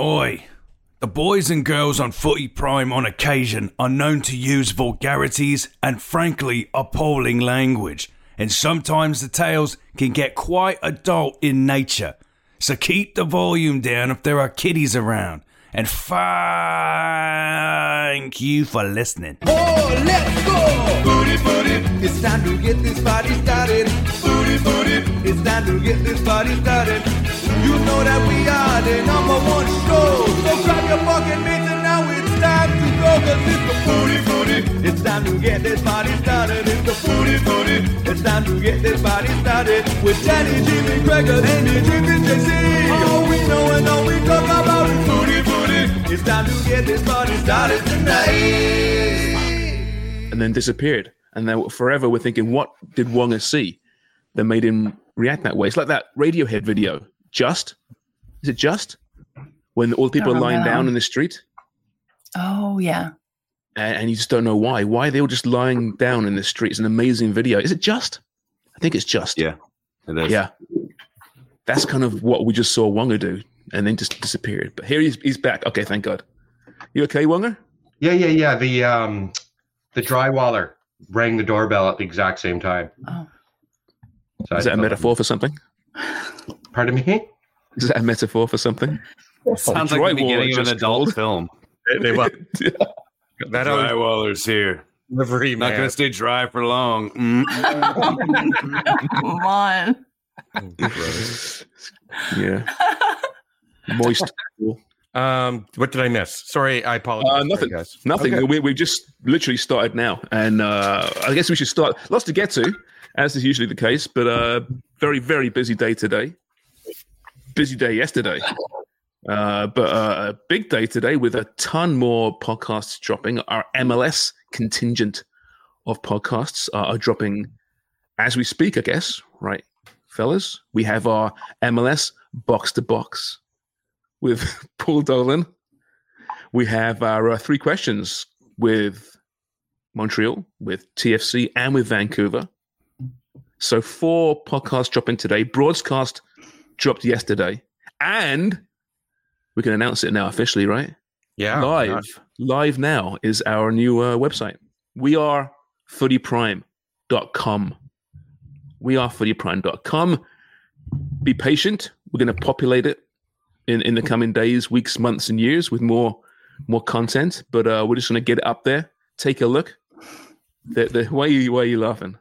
Oi! The boys and girls on Footy Prime on occasion are known to use vulgarities and frankly appalling language, and sometimes the tales can get quite adult in nature. So keep the volume down if there are kiddies around. And thank you for listening. Oh, let's go! Booty, booty. It's time to get this party started. Booty, booty. It's time to get this party started. You know that we are the number one show. So grab your fucking mitts and now it's time to go. Cause it's the booty, booty. It's time to get this party started. It's the booty, booty. It's time to get this party started. With Danny, Jimmy, Gregor, Andy, Jimmy, JC. All we know and all we talk about. It's time to get this party started tonight. and then disappeared. And then forever we're thinking, what did Wonga see that made him react that way? It's like that Radiohead video. Just? Is it just? When all the people are lying know. down in the street Oh yeah. and, and you just don't know why. Why are they all just lying down in the street? It's an amazing video. Is it just? I think it's just. Yeah, it is. Yeah. That's kind of what we just saw Wonga do and then just disappeared. But here he's, he's back. Okay, thank God. You okay, Wonga? Yeah, yeah, yeah. The um, the drywaller rang the doorbell at the exact same time. Oh. So I Is that a thought- metaphor for something? Pardon me. Is that a metaphor for something? Sounds like the beginning of an adult called. film. They, they were- Yeah. that Drywaller's here. delivery Not gonna stay dry for long. Mm. Come on. Yeah. Moist. Um, what did I miss? Sorry, I apologize. Uh, nothing. guys. Nothing. Okay. We, we've just literally started now. And uh, I guess we should start. Lots to get to, as is usually the case, but uh, very, very busy day today. Busy day yesterday. Uh, but uh, a big day today with a ton more podcasts dropping. Our MLS contingent of podcasts are, are dropping as we speak, I guess, right, fellas? We have our MLS box to box with Paul Dolan. We have our uh, three questions with Montreal, with TFC, and with Vancouver. So four podcasts dropping today. Broadcast dropped yesterday, and we can announce it now officially, right? Yeah, live, yeah. live now is our new uh, website. We are footyprime.com. We are footyprime.com. Be patient. We're going to populate it in, in the coming days, weeks, months, and years with more more content. But uh, we're just going to get it up there. Take a look. The, the, why, are you, why are you laughing,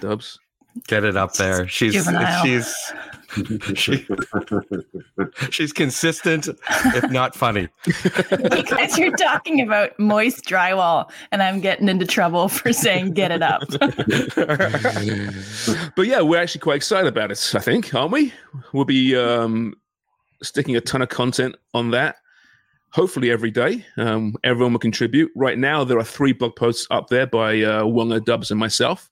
Dubs? Get it up there. She's Juvenile. she's she, she's consistent, if not funny. Because you're talking about moist drywall, and I'm getting into trouble for saying get it up. but yeah, we're actually quite excited about it, I think, aren't we? We'll be um, sticking a ton of content on that, hopefully every day. Um, everyone will contribute. Right now, there are three blog posts up there by uh, Wonga, Dubs, and myself,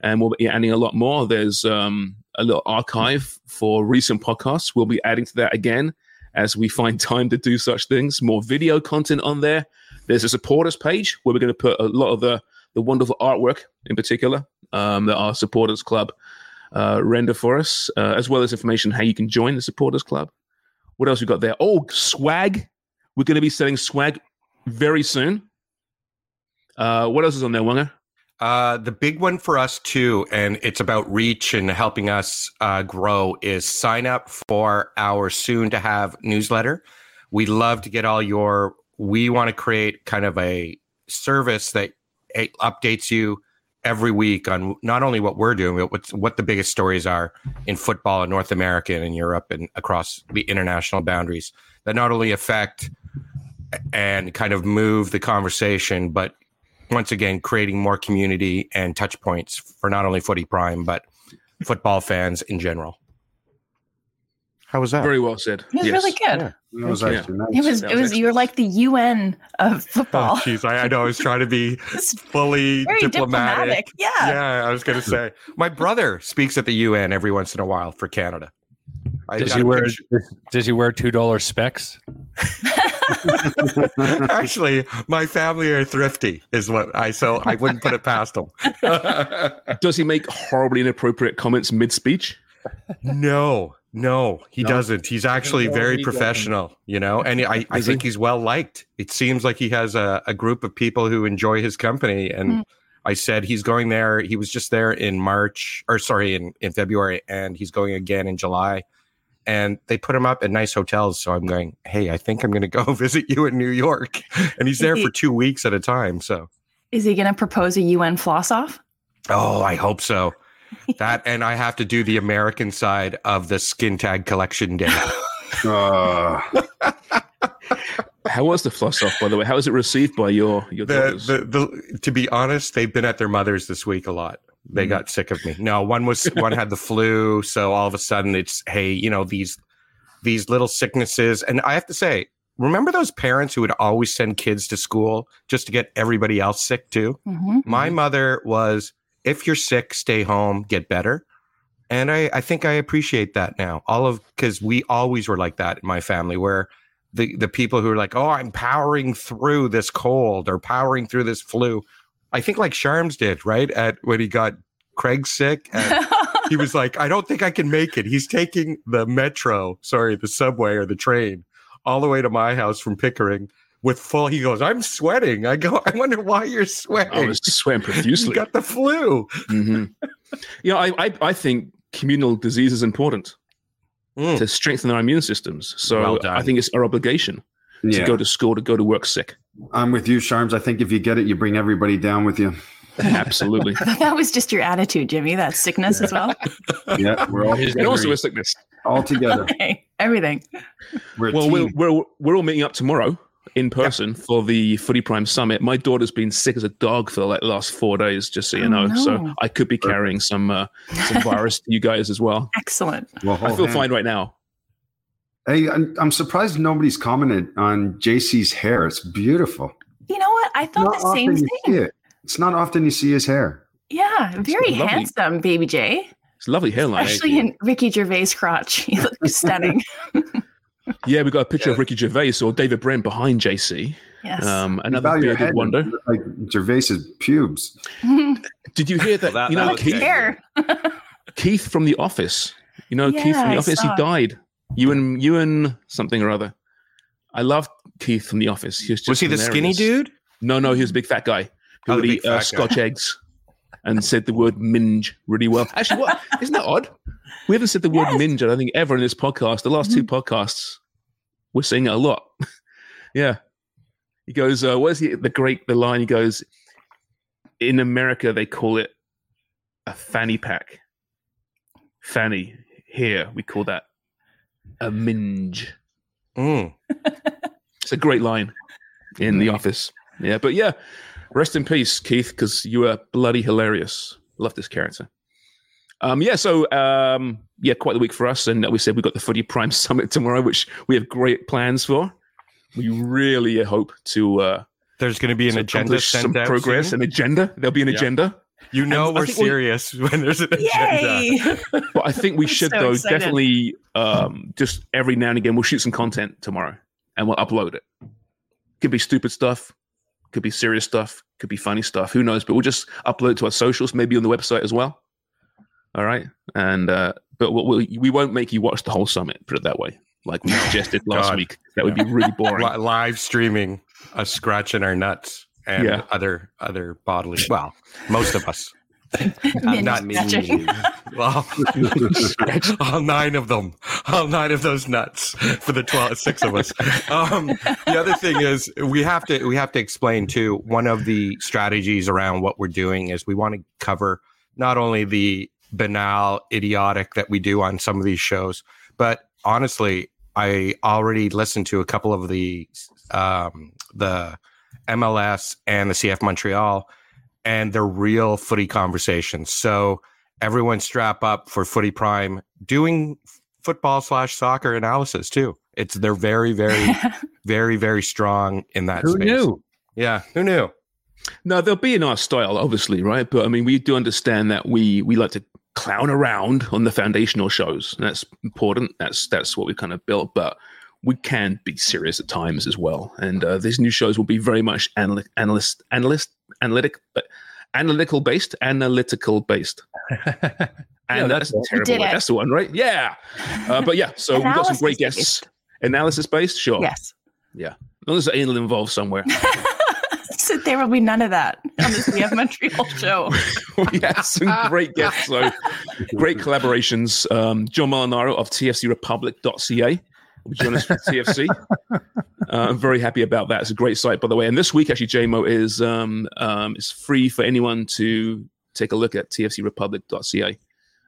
and we'll be adding a lot more. There's um, a little archive for recent podcasts. We'll be adding to that again as we find time to do such things. More video content on there. There's a supporters page where we're going to put a lot of the the wonderful artwork in particular um, that our supporters club uh, render for us, uh, as well as information how you can join the supporters club. What else we got there? Oh, swag. We're going to be selling swag very soon. Uh, what else is on there, Wonga? Uh, the big one for us too, and it's about reach and helping us uh, grow, is sign up for our soon to have newsletter. We love to get all your. We want to create kind of a service that updates you every week on not only what we're doing, but what's, what the biggest stories are in football in North America and in Europe and across the international boundaries that not only affect and kind of move the conversation, but once again creating more community and touch points for not only Footy Prime but football fans in general. How was that? Very well said. It was Yes. really good. Yeah. That was Thank you. actually nice. It was. That It was was. You were like the UN of Oh, football. jeez, I, I know. I was trying to be fully diplomatic. diplomatic. Yeah. Yeah, I was going to say my brother speaks at the UN every once in a while for Canada. I Does he wear picture- does he wear two dollar specs? Actually, my family are thrifty, is what I so I wouldn't put it past them. Does he make horribly inappropriate comments mid speech? no, no, he No? doesn't. He's actually very he doesn't. professional, you know, and I, I Is think he's well liked. It seems like he has a, a group of people who enjoy his company. And Mm. I said he's going there. He was just there in March, or sorry, in, in February, and he's going again in July. And they put him up at nice hotels. So I'm going, hey, I think I'm going to go visit you in New York. And he's there for two weeks at a time. So, Is he going to propose a UN floss off? oh, I hope so. That, and I have to do the American side of the skin tag collection day. Uh, How was the floss off, by the way? How was it received by your your the, daughters? the, the, to be honest, they've been at their mothers this week a lot. They Mhm. got sick of me. No, one was one had the flu, so all of a sudden it's hey, you know these these little sicknesses. And I have to say, remember those parents who would always send kids to school just to get everybody else sick too? Mm-hmm. My mother was, if you're sick, stay home, get better. And I, I think I appreciate that now. All of because we always were like that in my family, where the the people who are like, oh, I'm powering through this cold or powering through this flu. I think like Sharms did, right? At when he got Craig sick, he was like, I don't think I can make it. He's taking the metro, sorry, the subway or the train, all the way to my house from Pickering with full. He goes, I'm sweating. I go, I wonder why you're sweating. I was sweating you profusely. got the flu. hmm Yeah, I, I I think communal disease is important Mm. to strengthen our immune systems. So Well. I think it's our obligation to go to school, to go to work sick. I'm with you, Sharms. I think if you get it, you bring everybody down with you. Absolutely. that was just your attitude, Jimmy. That sickness as well. Yeah, we're all and also a sickness. all together. okay, everything. We're a Well, we're, we're we're all meeting up tomorrow in person for the Footy Prime Summit. My daughter's been sick as a dog for like the last four days, just so you Oh, know. So. I could be carrying some uh, some virus to you guys as well. Excellent. Well, I feel hand. fine right now. Hey, I'm, I'm surprised nobody's commented on JC's hair. It's beautiful. You know what? I thought Not the same often you see thing. it. It's not often you see his hair. Yeah, very lovely. handsome, baby J. It's lovely hairline. Especially in Ricky Gervais' crotch. He looks stunning. Yeah, we got a picture of Ricky Gervais or David Brent behind JC. Yes. Um, another bow bearded wonder. Like Gervais's pubes. Did you hear that? Well, that- you know, that Keith. Hair. Keith from The Office. You know, Keith from The I Office. He saw. died. Ewen, Ewen, something or other. I loved Keith from The Office. He was, just Was he the skinny dude? No, no, he was a big fat guy who Oh, the would big eat uh. Scotch eggs and said the word minge really well. Actually, what isn't that odd? We haven't said the word Yes. minge, I don't think, ever in this podcast. The last two Mm-hmm. podcasts, we're seeing it a lot. yeah. He goes, uh, what is he, the great, the line he goes, in America, they call it a fanny pack. Fanny. Here, we call that a minge. Mm. It's a great line in The Office. Yeah, but yeah, rest in peace, Keith, because you were bloody hilarious. Love this character. Um, yeah, so um, yeah, quite the week for us, and we said we've got the Footy Prime Summit tomorrow, which we have great plans for. We really hope to uh, There's going to be an agenda accomplish sent some out progress, soon. an agenda. There'll be an Yeah. agenda, You know And we're think we- serious when there's an agenda. Yay. but I think we should so though excited. definitely um, just every now and again we'll shoot some content tomorrow and we'll upload it. Could be stupid stuff, could be serious stuff, could be funny stuff. Who knows? But we'll just upload it to our socials, maybe on the website as well. All right, and uh, but we'll, we'll, we won't make you watch the whole summit. Put it that way, like we suggested last God. week. That would be really boring. Li- live streaming us scratching our nuts and Yeah. other other bodily. Well, most of us. Minge not me. scratching. Well, all nine of them, all nine of those nuts for the 12, six of us. Um, the other thing is we have to we have to explain too. One of the strategies around what we're doing is we want to cover not only the banal, idiotic that we do on some of these shows, but honestly, I already listened to a couple of the um, the MLS and the CF Montreal, and they're real footy conversations. So everyone strap up for Footy Prime doing football slash soccer analysis too. It's they're very, very, very, very strong in that Who space. knew? Yeah, who knew? No, they'll be in our style, obviously, right? But I mean, we do understand that we we like to clown around on the foundational shows. And that's important. That's that's what we kind of built. But we can be serious at times as well. And uh, these new shows will be very much analy- analyst, analyst, analytic, but analytical based, analytical based. And that's, that's terrible. did it. That's the one, right? Yeah. Uh, but yeah, so we've got some great Analysis guests. Analysis based, sure. Yes. Yeah. As long as there's anal involved somewhere. so there will be none of that on the CF Montreal show. we had some great guests, so Great collaborations. Um, John Molinaro of TFCRepublic.ca will join us for TFC. Uh, I'm very happy about that. It's a great site, by the way. And this week, actually, JMO is um, um, is free for anyone to take a look at TFCRepublic.ca.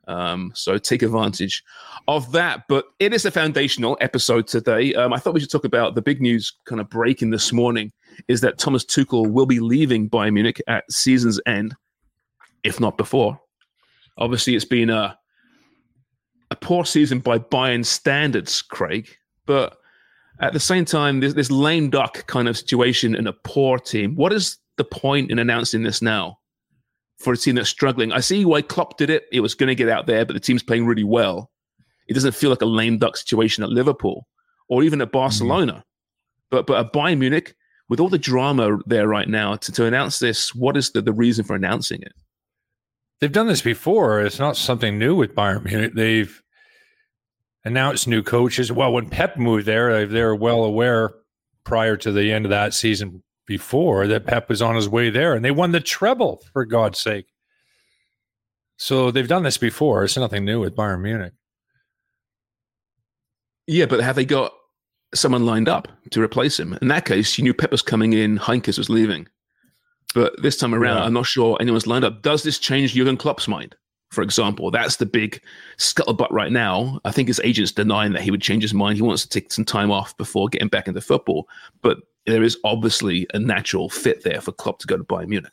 Um, so take advantage of that. But it is a foundational episode today. Um, I thought we should talk about the big news kind of breaking this morning is that Thomas Tuchel will be leaving Bayern Munich at season's end, if not before. Obviously, it's been a a poor season by Bayern standards, Craig. But at the same time, this, this lame duck kind of situation in a poor team. What is the point in announcing this now for a team that's struggling? I see why Klopp did it. It was going to get out there, but the team's playing really well. It doesn't feel like a lame duck situation at Liverpool or even at mm. Barcelona. But but at Bayern Munich, with all the drama there right now, to, to announce this, what is the, the reason for announcing it? They've done this before. It's not something new with Bayern Munich. They've announced new coaches. Well, when Pep moved there, uh, they- they were well aware prior to the end of that season before that Pep was on his way there, and they won the treble for God's sake. So they've done this before. It's nothing new with Bayern Munich. Yeah, but have they got someone lined up to replace him? In that case, you knew Pep was coming in, Heynckes was leaving. But this time around, Yeah. I'm not sure anyone's lined up. Does this change Jurgen Klopp's mind? For example, that's the big scuttlebutt right now. I think his agent's denying that he would change his mind. He wants to take some time off before getting back into football. But there is obviously a natural fit there for Klopp to go to Bayern Munich.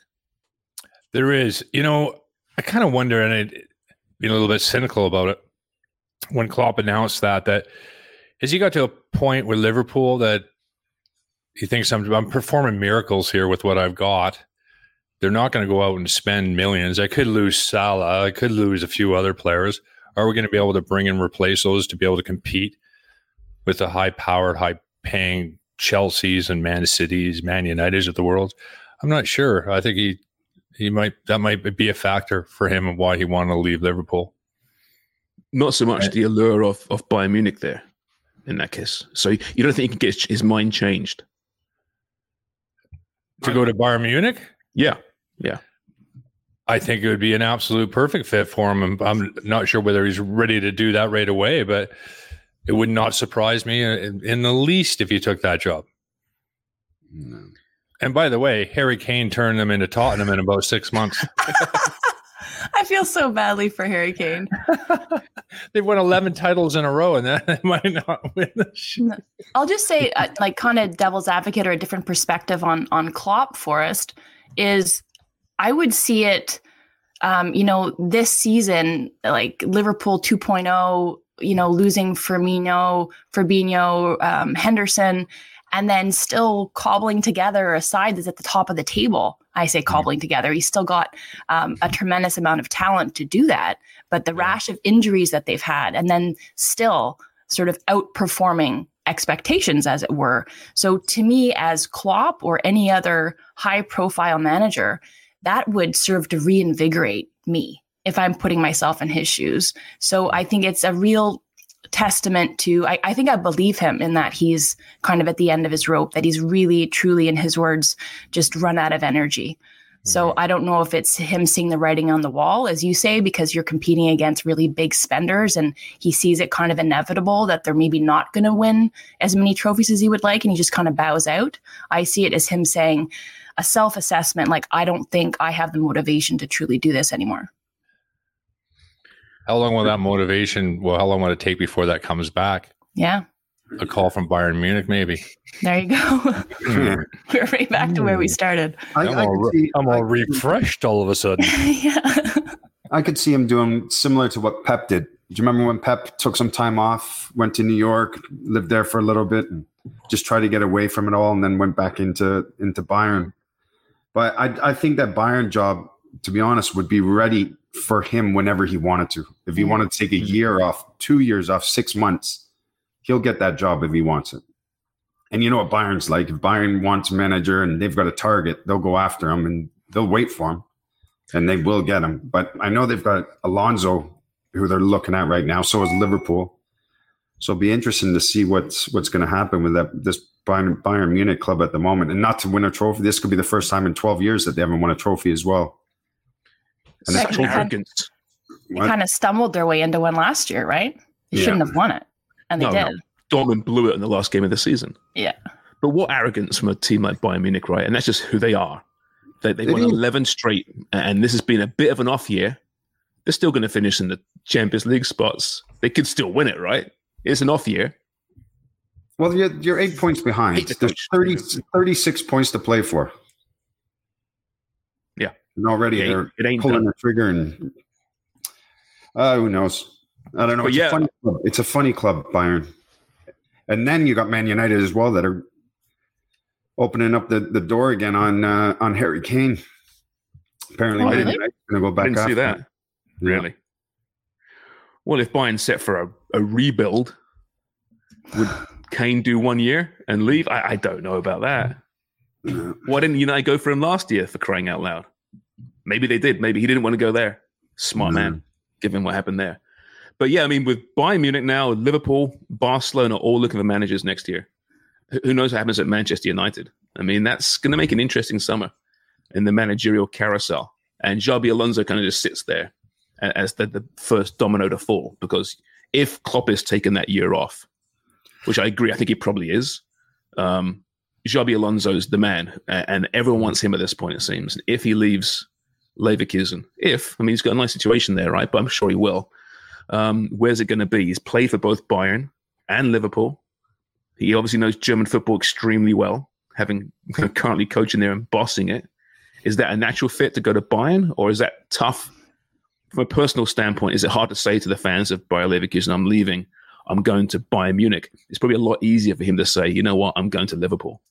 There is, you know, I kind of wonder, and it, being a little bit cynical about it, when Klopp announced that, that has he got to a point with Liverpool that he thinks I'm, I'm performing miracles here with what I've got? They're not going to go out and spend millions. I could lose Salah. I could lose a few other players. Are we going to be able to bring and replace those to be able to compete with the high-powered, high-paying Chelseas and Man Cities, Man Uniteds of the world? I'm not sure. I think he he might that might be a factor for him and why he wanted to leave Liverpool. Not so much Right. the allure of, of Bayern Munich there in that case. So you don't think he can get his mind changed? To go to Bayern Munich, Yeah. Yeah. I think it would be an absolute perfect fit for him. I'm, I'm not sure whether he's ready to do that right away, but it would not surprise me in, in the least if he took that job. And by the way, Harry Kane turned them into Tottenham in about six months. I feel so badly for Harry Kane. They've won 11 titles in a row, and then they might not win the shit. I'll just say, uh, like, kind of devil's advocate or a different perspective on on Klopp Forrest is, I would see it, um, you know, this season, like Liverpool 2.0, you know, losing Firmino, Fabinho, um, Henderson, and then still cobbling together a side that's at the top of the table. I say cobbling together. He's still got um, a tremendous amount of talent to do that, but the rash of injuries that they've had, and then still sort of outperforming expectations, as it were. So to me, as Klopp or any other high profile manager, that would serve to reinvigorate me if I'm putting myself in his shoes. So I think it's a real testament to I, I think I believe him in that he's kind of at the end of his rope, that he's really, truly, in his words, just run out of energy. So I don't know if it's him seeing the writing on the wall, as you say, because you're competing against really big spenders and he sees it kind of inevitable that they're maybe not going to win as many trophies as he would like and he just kind of bows out. I see it as him saying a self assessment, like, I don't think I have the motivation to truly do this anymore. How long will that motivation? Well, how long will it take before that comes back? Yeah. A call from Bayern Munich, maybe. There you go. Hmm. We're right back to where we hmm. started. I, I'm all, re- see, I'm all refreshed all of a sudden. yeah. I could see him doing similar to what Pep did. Do you remember when Pep took some time off, went to New York, lived there for a little bit, and just tried to get away from it all, and then went back into into Bayern? But I, I think that Bayern job, to be honest, would be ready for him whenever he wanted to. If he wanted to take a mm-hmm. year off, two years off, six months, he'll get that job if he wants it. And you know what Bayern's like. If Bayern wants a manager and they've got a target, they'll go after him and they'll wait for him and they will get him. But I know they've got Alonso, who they're looking at right now. So is Liverpool. So it'll be interesting to see what's what's going to happen with that this Bayern, Bayern Munich club at the moment, and not to win a trophy. This could be the first time in twelve years that they haven't won a trophy as well. And Right, Such arrogance. They kind of stumbled their way into one last year, right? They Yeah. shouldn't have won it. And they No, did. no. Dortmund blew it in the last game of the season. Yeah. But what arrogance from a team like Bayern Munich, right? And that's just who they are. They, they It won is. 11 straight, and this has been a bit of an off year. They're still going to finish in the Champions League spots. They could still win it, right? It's an off year. Well, you're, you're eight points behind. Hate There's coach. 30, 36 points to play for. Yeah. And already It they're it ain't pulling done. the trigger and uh, who knows? I don't know. It's, yeah. a funny club. it's a funny club, Bayern. And then you got Man United as well that are opening up the, the door again on uh, on Harry Kane. Apparently, Oh, Man really? United's going to go I didn't see that. him. Really? Well, if Bayern set for a, a rebuild, would Kane do one year and leave? I, I don't know about that. Yeah. Why didn't United go for him last year for crying out loud? Maybe they did. Maybe he didn't want to go there. Smart No. man, given what happened there. But yeah, I mean, with Bayern Munich now, Liverpool, Barcelona all looking for managers next year. Who- knows what happens at Manchester United? I mean, that's going to make an interesting summer in the managerial carousel. And Xabi Alonso kind of just sits there as the, the first domino to fall because if Klopp is taking that year off, which I agree, I think he probably is, um, Xabi Alonso's the man, and everyone wants him at this point, it seems. If he leaves Leverkusen, if, I mean, he's got a nice situation there, right? But I'm sure he will. Um, where's it going to be? He's played for both Bayern and Liverpool. He obviously knows German football extremely well, having currently coaching there and bossing it. Is that a natural fit to go to Bayern, or is that tough from a personal standpoint? Is it hard to say to the fans of Bayer Leverkusen, "I'm leaving, I'm going to Bayern Munich"? It's probably a lot easier for him to say, "You know what, I'm going to Liverpool."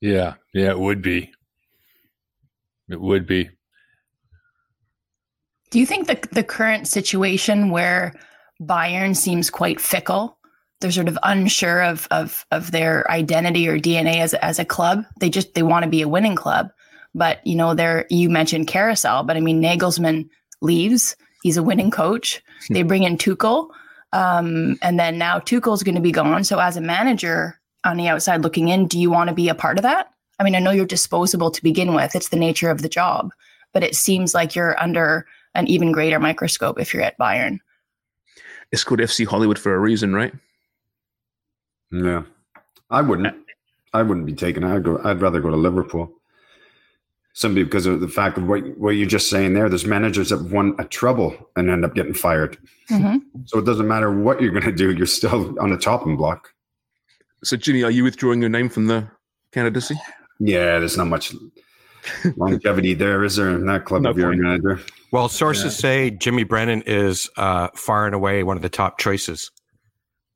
Yeah, yeah, it would be. It would be. Do you think the the current situation where Bayern seems quite fickle, they're sort of unsure of of of their identity or DNA as as a club. They just they want to be a winning club, but you know they're you mentioned carousel, but I mean Nagelsmann leaves. He's a winning coach. They bring in Tuchel, um, and then now Tuchel's going to be gone. So as a manager on the outside looking in, do you want to be a part of that? I mean, I know you're disposable to begin with. It's the nature of the job, but it seems like you're under an even greater microscope if you're at Bayern. It's called FC Hollywood for a reason, right? Yeah, I wouldn't. I wouldn't be taken. I'd go. I'd rather go to Liverpool. Simply because of the fact of what what you're just saying there. There's managers that won a treble and end up getting fired. Mhm. So it doesn't matter what you're going to do. You're still on the chopping block. So, Jimmy, are you withdrawing your name from the candidacy? Yeah, there's not much longevity there, is there, in that club No if you're manager? Well, sources say Jimmy Brennan is uh, far and away one of the top choices.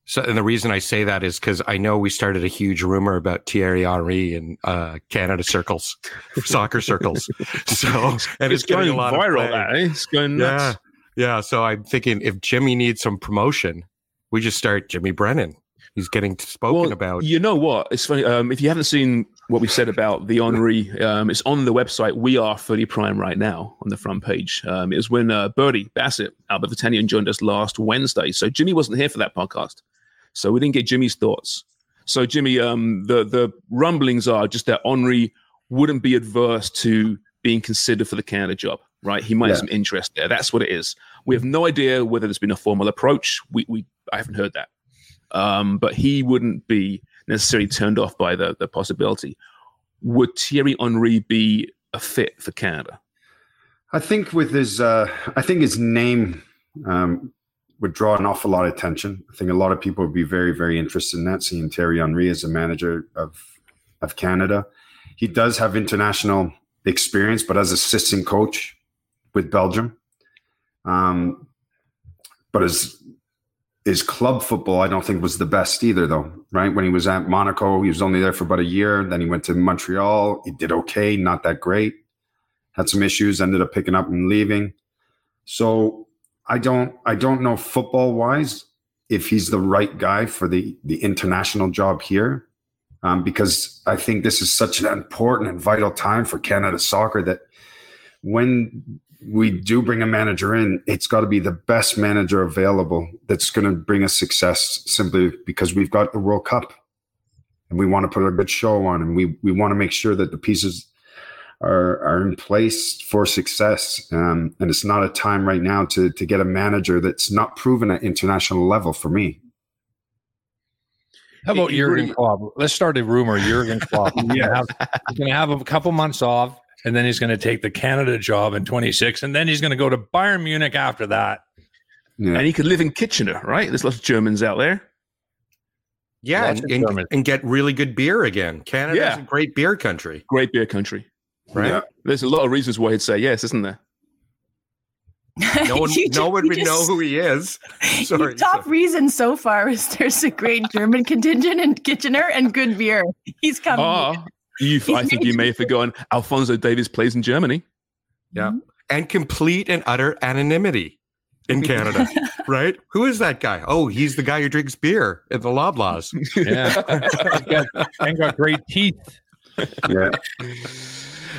So, and the reason I say that is because I know we started a huge rumor about Thierry Henry in uh, Canada circles, soccer circles. So, and it's, it's going getting a lot viral. play. That eh? it's going Yeah, nuts. yeah. So I'm thinking if Jimmy needs some promotion, we just start Jimmy Brennan. He's getting spoken Well, about. You know what? It's funny. Um, if you haven't seen what we said about the Henry. Um, it's on the website. We are Footy Prime right now on the front page. Um, it was when uh, Bertie Bassett, Albert Vitanian, joined us last Wednesday. So Jimmy wasn't here for that podcast. So we didn't get Jimmy's thoughts. So Jimmy, um, the the rumblings are just that Henry wouldn't be adverse to being considered for the Canada job, right? He might Yeah. have some interest there. That's what it is. We have no idea whether there's been a formal approach. We, we I haven't heard that. Um, but he wouldn't be necessarily turned off by the, the possibility. Would Thierry Henry be a fit for Canada? I think with his, uh, I think his name um, would draw an awful lot of attention. I think a lot of people would be very, very interested in that, seeing Thierry Henry as a manager of of Canada. He does have international experience, but as assistant coach with Belgium. Um, but his his club football, I don't think was the best either, though. Right when he was at Monaco, he was only there for about a year. Then he went to Montreal. He did okay, not that great. Had some issues. Ended up picking up and leaving. So I don't I don't know football wise if he's the right guy for the the international job here. Um, because I think this is such an important and vital time for Canada soccer that when we do bring a manager in, it's got to be the best manager available that's going to bring us success simply because we've got the World Cup and we want to put a good show on and we, we want to make sure that the pieces are, are in place for success. Um, and it's not a time right now to, to get a manager that's not proven at international level for me. How about He Jurgen Klopp? Let's start a rumor. Jurgen Klopp. Yeah. gonna have- he's going to have a couple months off, and then he's going to take the Canada job in 26, and then he's going to go to Bayern Munich after that. Yeah. And he could live in Kitchener, right? There's lots of Germans out there. Yeah, and, and, and get really good beer again. Canada's Yeah. a great beer country, Great beer country. right? Yeah. There's a lot of reasons why he'd say yes, isn't there? No one, You no just- one you would know who he is. Your Sorry. top sorry. reason so far is there's a great German contingent in Kitchener and good beer. He's coming. Oh, you, I think you may have forgotten Alfonso Davies plays in Germany. Yeah. And complete and utter anonymity in Canada, right? Who is that guy? Oh, he's the guy who drinks beer at the Loblaws. Yeah, and got great teeth. yeah.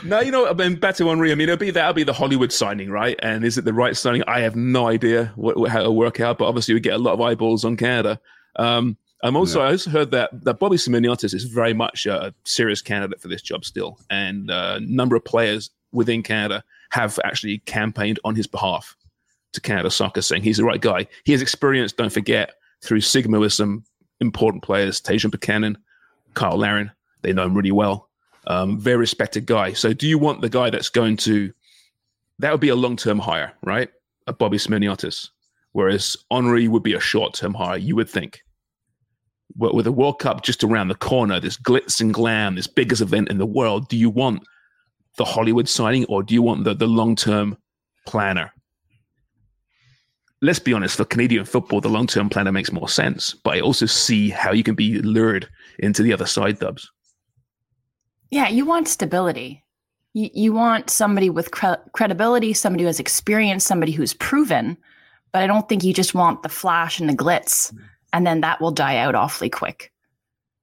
No, you know, I mean, back to Henry. I mean, it'll be that'll be the Hollywood signing, right? And is it the right signing? I have no idea what, what- how it'll work out, but obviously we get a lot of eyeballs on Canada. Um, I'm also I also heard that that Bobby Smyrniotis is very much a serious candidate for this job still, and uh, a number of players within Canada have actually campaigned on his behalf to Canada Soccer, saying he's the right guy. He has experience. Don't forget through Sigma with some important players, Tajon Buchanan, Kyle Larin. They know him really well um, very respected guy. So, do you want the guy that's going to? That would be a long-term hire, right? A Bobby Smyrniotis, whereas Henry would be a short-term hire. You would think. With the World Cup just around the corner, this glitz and glam, this biggest event in the world, do you want the Hollywood signing or do you want the, the long-term planner? Let's be honest, for Canadian football, the long-term planner makes more sense. But I also see how you can be lured into the other side, Dubs. Yeah, you want stability. You, you want somebody with cre- credibility, somebody who has experience, somebody who's proven. But I don't think you just want the flash and the glitz, and then that will die out awfully quick.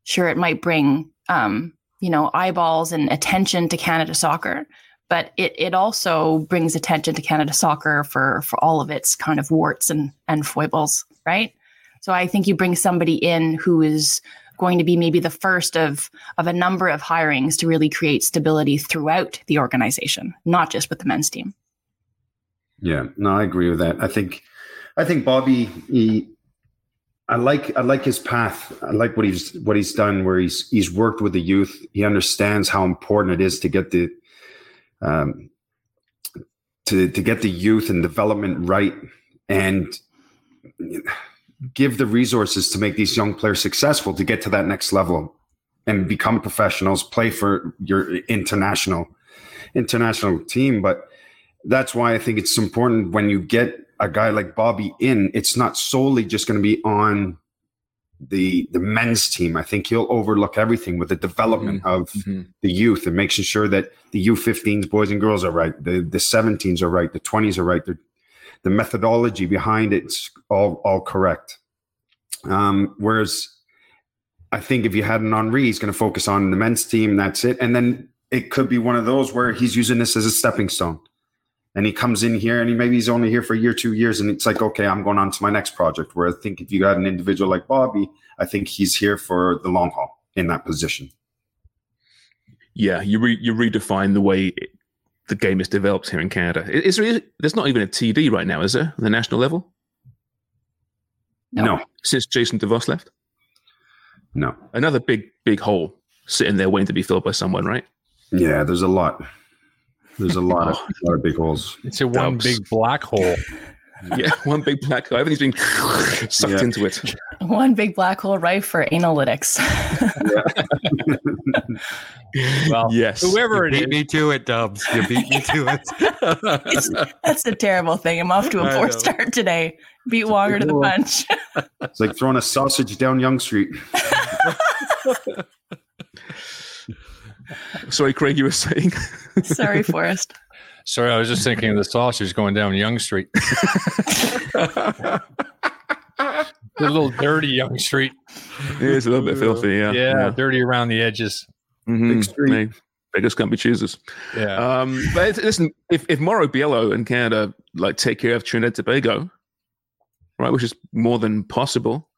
Sure, it might bring, um, you know, eyeballs and attention to Canada soccer, but it it also brings attention to Canada soccer for for all of its kind of warts and and foibles, right? So I think you bring somebody in who is going to be maybe the first of of a number of hirings to really create stability throughout the organization, not just with the men's team. Yeah, no, I agree with that. I think, I think Bobby, he, I like, I like his path. I like what he's, what he's done. Where he's, he's worked with the youth. He understands how important it is to get the, um, to to get the youth and development right, and give the resources to make these young players successful to get to that next level and become professionals, play for your international, international team, but that's why I think it's important when you get a guy like Bobby in, it's not solely just going to be on the the men's team. I think he'll overlook everything with the development of the youth and making sure that the U15s, boys and girls, are right, the the 17s are right, the 20s are right, the the methodology behind it's all all correct. Um, whereas I think if you had an Henry, he's going to focus on the men's team. That's it. And then it could be one of those where he's using this as a stepping stone. And he comes in here and he maybe he's only here for a year, two years. And it's like, okay, I'm going on to my next project. Where I think if you got an individual like Bobby, I think he's here for the long haul in that position. Yeah, you re- you redefine the way it, the game is developed here in Canada. Is, there, there's not even a TD right now, is there, the national level? No. no. Since Jason DeVos left? No. Another big, big hole sitting there waiting to be filled by someone, right? Yeah, there's a lot. There's a lot of, a lot of big holes. It's a one big black hole. yeah, one big black hole. Everything's being sucked yeah. into it. One big black hole rife for analytics. well, yes. Whoever you beat is. me to it, Dubs. You beat me to it. that's a terrible thing. I'm off to a poor start today. Beat Wonga to the punch. it's like throwing a sausage down Yonge Street. Sorry, Craig, you were saying. Sorry, Forrest. Sorry, I was just thinking of the sausage going down Yonge Street. the little dirty Yonge Street. It is a little bit filthy, yeah. Yeah, yeah. dirty around the edges. Mm-hmm. Big street. Beggars can't be choosers. Yeah. Um, but listen, if, if Mauro Biello and Canada like take care of Trinidad Tobago, right, which is more than possible,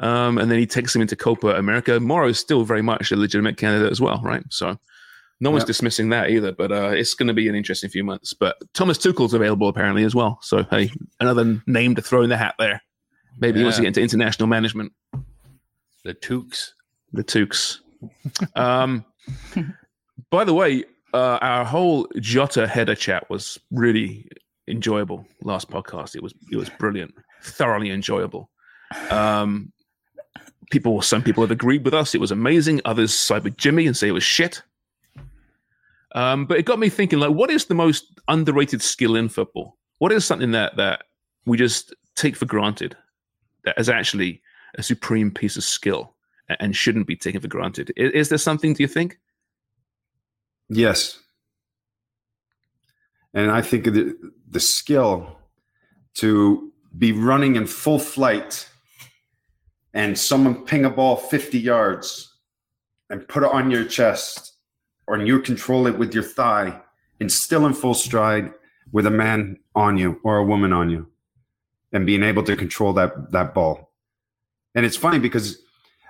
um, and then he takes him into Copa America. Mauro is still very much a legitimate candidate as well, right? So no one's yep. dismissing that either, but uh, it's going to be an interesting few months. But Thomas Tuchel's available apparently as well. So hey, another name to throw in the hat there. Maybe yeah. he wants to get into international management. The Tukes. The Tukes. um, by the way, uh, our whole Jota header chat was really enjoyable last podcast. It was it was brilliant, thoroughly enjoyable. Um, people, some people have agreed with us. It was amazing. Others side with Jimmy and say it was shit. Um, but it got me thinking, like, what is the most underrated skill in football? What is something that that we just take for granted that is actually a supreme piece of skill and shouldn't be taken for granted? Is, is there something? Do you think? Yes, and I think the the skill to be running in full flight and someone ping a ball 50 yards and put it on your chest or you control it with your thigh and still in full stride with a man on you or a woman on you and being able to control that that ball. And it's funny because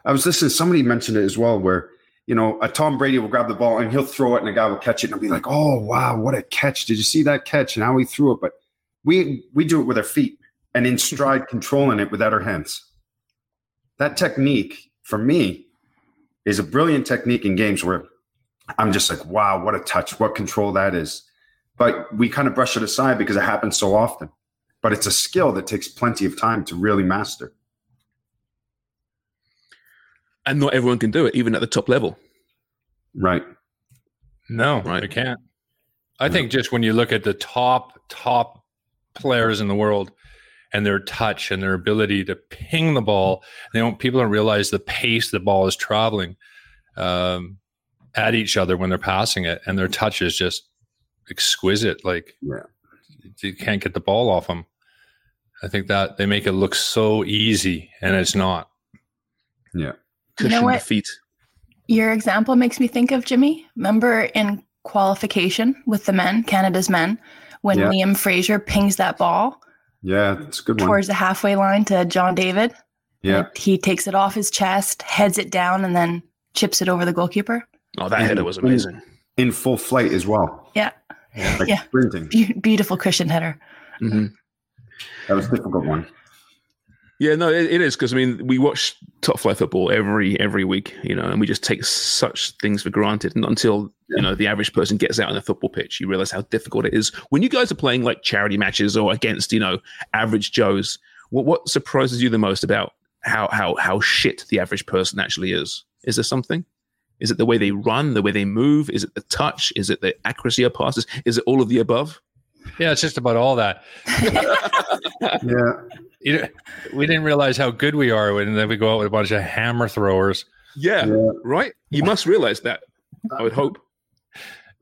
I was listening, somebody mentioned it as well, where you know, a Tom Brady will grab the ball and he'll throw it and a guy will catch it and I'll be like, oh wow, what a catch. Did you see that catch? And how he threw it? But we we do it with our feet and in stride controlling it without our hands. That technique for me is a brilliant technique in games where I'm just like, wow, what a touch, what control that is. But we kind of brush it aside because it happens so often. But it's a skill that takes plenty of time to really master. And not everyone can do it, even at the top level. Right. No, right. they can't. I no. think just when you look at the top, top players in the world and their touch and their ability to ping the ball, they don't people don't realize the pace the ball is traveling. Um, at each other when they're passing it, and their touch is just exquisite. Like yeah. you can't get the ball off them. I think that they make it look so easy, and it's not. Yeah, you know what? feet. Your example makes me think of Jimmy. Remember in qualification with the men, Canada's men, when yeah. Liam Fraser pings that ball. Yeah, it's a good one. Towards the halfway line to John David. Yeah. He takes it off his chest, heads it down, and then chips it over the goalkeeper. Oh, that and header was amazing. In, full flight as well. Yeah. Like yeah. Sprinting. Be- beautiful cushion header. Mm-hmm. That was a difficult one. Yeah, no, it, it is because I mean we watch top flight football every every week, you know, and we just take such things for granted. And until yeah. You know the average person gets out on a football pitch, you realize how difficult it is. When you guys are playing like charity matches or against you know average Joes, what what surprises you the most about how how how shit the average person actually is? Is there something? Is it the way they run, the way they move? Is it the touch? Is it the accuracy of passes? Is it all of the above? Yeah, it's just about all that. yeah. You know, we didn't realize how good we are when then we go out with a bunch of hammer throwers. Yeah, yeah. right. You must realize that. I would hope.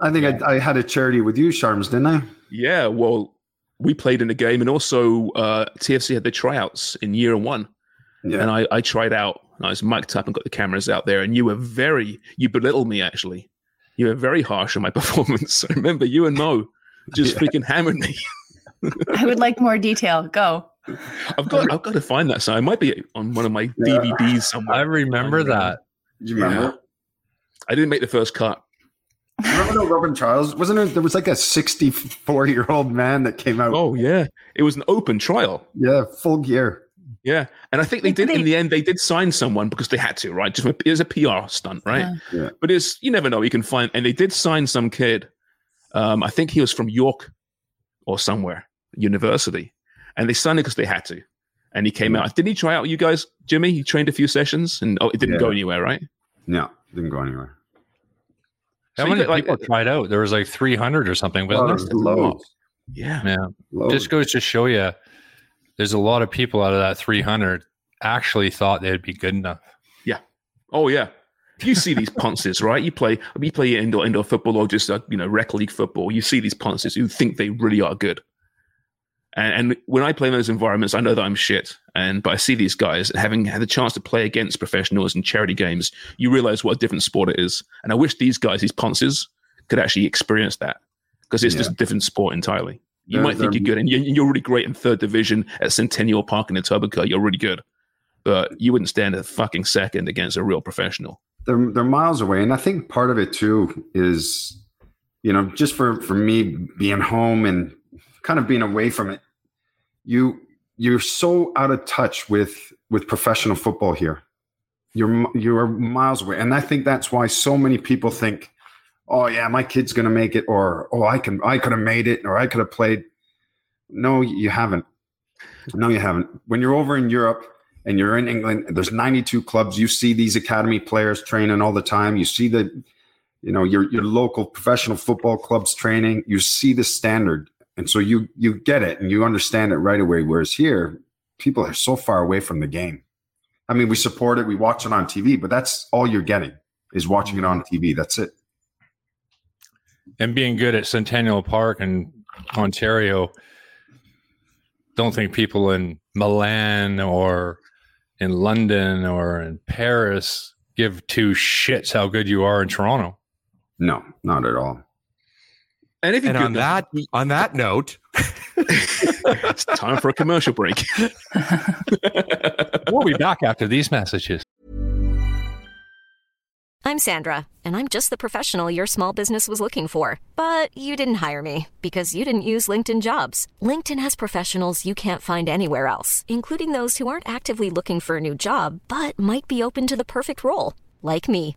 I think I, I, had a charity with you, Sharms, didn't I? Yeah. Well, we played in a game, and also uh, TFC had the tryouts in year one, yeah. and I, I tried out I was mic'd up and got the cameras out there, and you were very, you belittled me actually. You were very harsh on my performance. I remember you and Mo just freaking hammered me. I would like more detail. Go. I've got, I've got to find that. So it might be on one of my DVDs somewhere. I remember that. Do you remember? Yeah. I didn't make the first cut. Remember the Robin Charles? Wasn't it? There was like a 64 year old man that came out. Oh yeah, it was an open trial. Yeah, full gear. Yeah, and I think they did in the end. They did sign someone because they had to, right? Just it was a PR stunt, right? Yeah. Yeah. But it's you never know. You can find, and they did sign some kid. Um, I think he was from York or somewhere university, and they signed him because they had to. And he came out. Didn't he try out with you guys, Jimmy? He trained a few sessions, and oh, it didn't Yeah. go anywhere, right? No, didn't go anywhere. How So you many got, like, people tried out? There was like 300 or something, wasn't Oh, there? loads. Yeah. Yeah. Loads. Just goes to show you there's a lot of people out of that 300 actually thought they'd be good enough. Yeah. Oh yeah. You see these punces, right? You play, you play indoor indoor football or just uh, you know rec league football. You see these punces who think they really are good. And, and when I play in those environments, I know that I'm shit. And but I see these guys having had the chance to play against professionals in charity games. You realize what a different sport it is. And I wish these guys, these punces, could actually experience that because it's just a different sport entirely. You They're- might think you're good, and you're, you're really great in third division at Centennial Park in Etobicoke. You're really good, but you wouldn't stand a fucking second against a real professional. they're they're miles away, and I think part of it too is, you know, just for for me being home and kind of being away from it, you you're so out of touch with with professional football here. You're you're miles away, and I think that's why so many people think, "Oh yeah, my kid's gonna make it," or "Oh, I can I could have made it," or "I could have played." No, you haven't. No, you haven't. When you're over in Europe and you're in England, there's 92 clubs. You see these academy players training all the time. You see the, you know, your your local professional football clubs training. You see the standard, and so you you get it and you understand it right away. Whereas here, people are so far away from the game. I mean, we support it, we watch it on TV, but that's all you're getting is watching it on TV. That's it. And being good at Centennial Park in Ontario, don't think people in Milan or in London or in Paris give two shits how good you are in Toronto. No, not at all. And if you And could- on that on that note, it's time for a commercial break. We'll be back after these messages. I'm Sandra, and I'm just the professional your small business was looking for. But you didn't hire me because you didn't use LinkedIn jobs. LinkedIn has professionals you can't find anywhere else, including those who aren't actively looking for a new job but might be open to the perfect role, like me.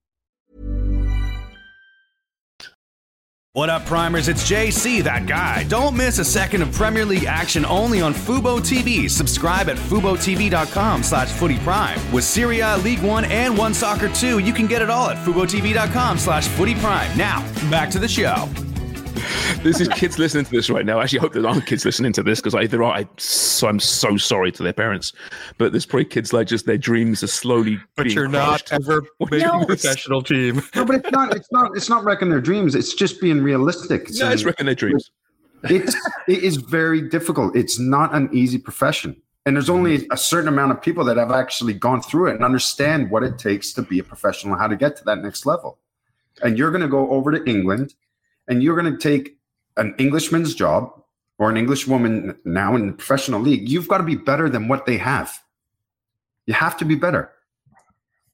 What up, primers? It's JC, that guy. Don't miss a second of Premier League action only on Fubo TV. Subscribe at FuboTV.com slash Footy Prime. With Serie A, League One, and One Soccer 2, you can get it all at FuboTV.com slash Footy Prime. Now, back to the show. this is kids listening to this right now. Actually, I hope there aren't kids listening to this because I, there are. I, so I'm so sorry to their parents, but there's probably kids like just their dreams are slowly. but being you're not ever making No, a professional team. No, but it's not. It's not. It's not wrecking their dreams. It's just being realistic. No, it's wrecking their dreams. It's it is very difficult. It's not an easy profession, and there's only a certain amount of people that have actually gone through it and understand what it takes to be a professional, and how to get to that next level. And you're going to go over to England, and you're going to take an Englishman's job or an Englishwoman now in the professional league. You've got to be better than what they have. You have to be better,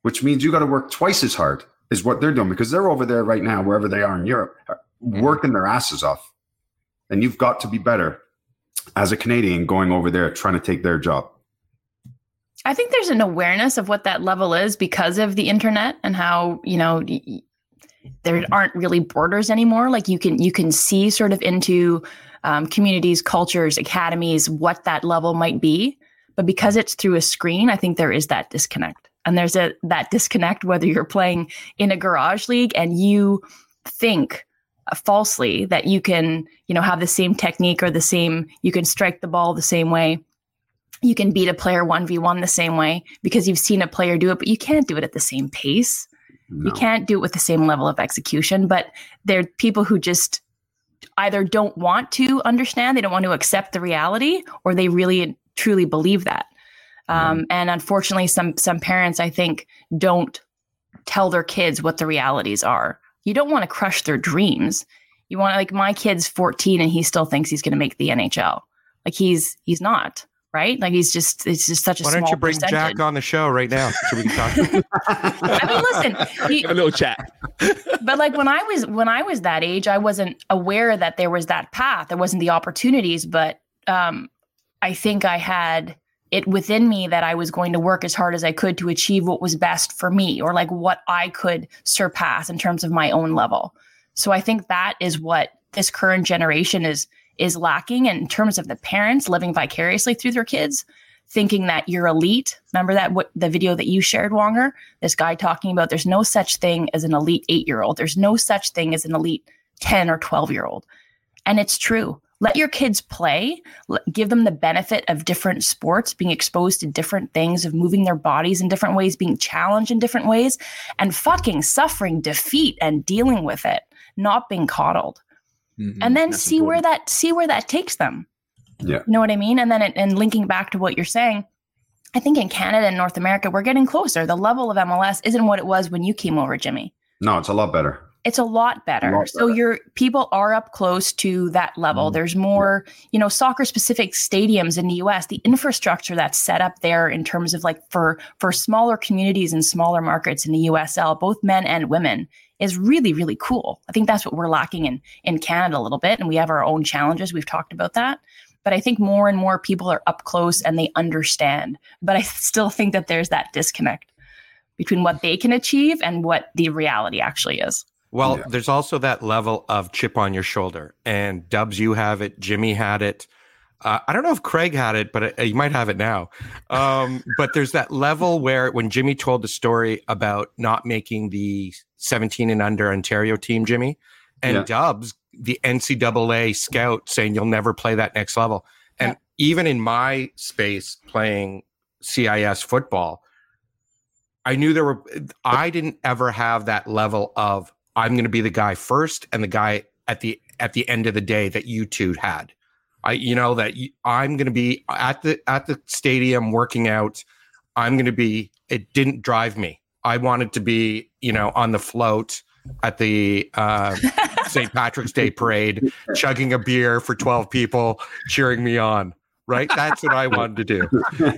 which means you got to work twice as hard as what they're doing because they're over there right now, wherever they are in Europe, uh, working their asses off and you've got to be better as a Canadian going over there trying to take their job. I think there's an awareness of what that level is because of the internet and how, you know, y- there aren't really borders anymore. Like you can you can see sort of into um, communities, cultures, academies, what that level might be. But because it's through a screen, I think there is that disconnect. And there's a that disconnect whether you're playing in a garage league and you think uh, falsely that you can, you know, have the same technique or the same you can strike the ball the same way. You can beat a player 1v1 the same way because you've seen a player do it, but you can't do it at the same pace. You can't do it with the same level of execution, but there are people who just either don't want to understand, they don't want to accept the reality, or they really truly believe that. Um, and unfortunately, some some parents, I think, don't tell their kids what the realities are. You don't want to crush their dreams. You want like my kid's 14 and he still thinks he's going to make the NHL. Like he's he's not right. Like he's just it's just such a Why don't you bring percentage. Jack on the show right now so we can talk? I mean, listen, you- Have a little chat. but like when I was when I was that age, I wasn't aware that there was that path. There wasn't the opportunities, but um, I think I had it within me that I was going to work as hard as I could to achieve what was best for me, or like what I could surpass in terms of my own level. So I think that is what this current generation is is lacking in terms of the parents living vicariously through their kids thinking that you're elite. Remember that what the video that you shared, Wonga? This guy talking about there's no such thing as an elite eight year old. There's no such thing as an elite 10 or 12 year old. And it's true. Let your kids play, give them the benefit of different sports, being exposed to different things, of moving their bodies in different ways, being challenged in different ways, and fucking suffering defeat and dealing with it, not being coddled. And then see where that see where that takes them. Yeah. You know what I mean? And then it, and linking back to what you're saying, I think in Canada and North America, we're getting closer. The level of MLS isn't what it was when you came over, Jimmy. No, it's a lot better. It's a lot better. lot So your people are up close to that level. Mm-hmm. There's more, you know, soccer specific stadiums in the US, the infrastructure that's set up there in terms of like for for smaller communities and smaller markets in the USL, both men and women, is really, really cool. I think that's what we're lacking in in Canada a little bit. And we have our own challenges. We've talked about that. But I think more and more people are up close and they understand. But I still think that there's that disconnect between what they can achieve and what the reality actually is. Well, there's also that level of chip on your shoulder. And Dubs, you have it. Jimmy had it. Uh, I don't know if Craig had it, but uh, you might have it now. Um, but there's that level where when Jimmy told the story about not making the 17 and under Ontario team, Jimmy, and Yeah. Dubs, the NCAA scout saying you'll never play that next level. And even in my space playing CIS football, I knew there were, I didn't ever have that level of I'm going to be the guy first and the guy at the, at the end of the day that you two had. I, you know, that I'm going to be at the, at the stadium working out. I'm going to be, it didn't drive me. I wanted to be, you know, on the float at the uh, St. Patrick's Day parade, chugging a beer for 12 people, cheering me on. Right. That's what I wanted to do.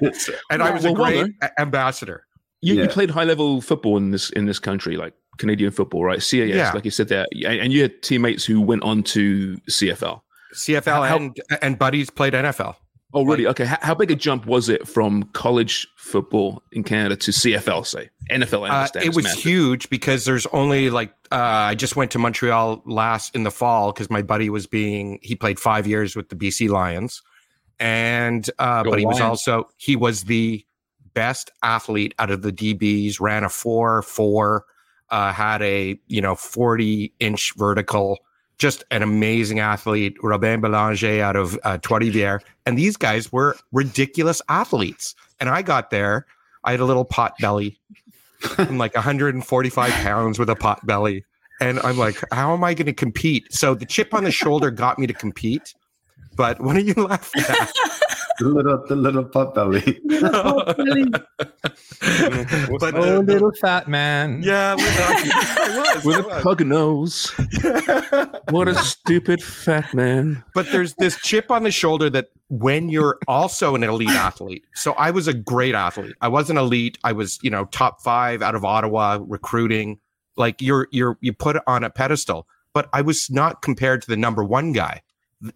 And I was a Well, well, great a- ambassador. You, you played high level football in this in this country, like Canadian football, right? CAS, Yeah. like you said there, and and you had teammates who went on to CFL. CFL How- and, and buddies played NFL. Oh, really? Okay. How, how big a jump was it from college football in Canada to CFL, say NFL? Uh, it was massive. huge because there's only like uh, I just went to Montreal last in the fall because my buddy was being he played five years with the BC Lions, and uh, but he was also he was the best athlete out of the DBs. Ran a four four, uh, had a you know forty inch vertical. Just an amazing athlete, Robin Belanger out of uh, Trois-Rivières. And these guys were ridiculous athletes. And I got there, I had a little pot belly. I'm like 145 pounds with a pot belly. And I'm like, how am I going to compete? So the chip on the shoulder got me to compete. But what are you laughing at? The little, the little pot belly. but oh, uh, little fat man. yeah, I was, with I a was. pug nose. what a stupid fat man. but there's this chip on the shoulder that when you're also an elite athlete. So I was a great athlete. I wasn't elite. I was, you know, top five out of Ottawa recruiting. Like you're you're you put it on a pedestal. But I was not compared to the number one guy.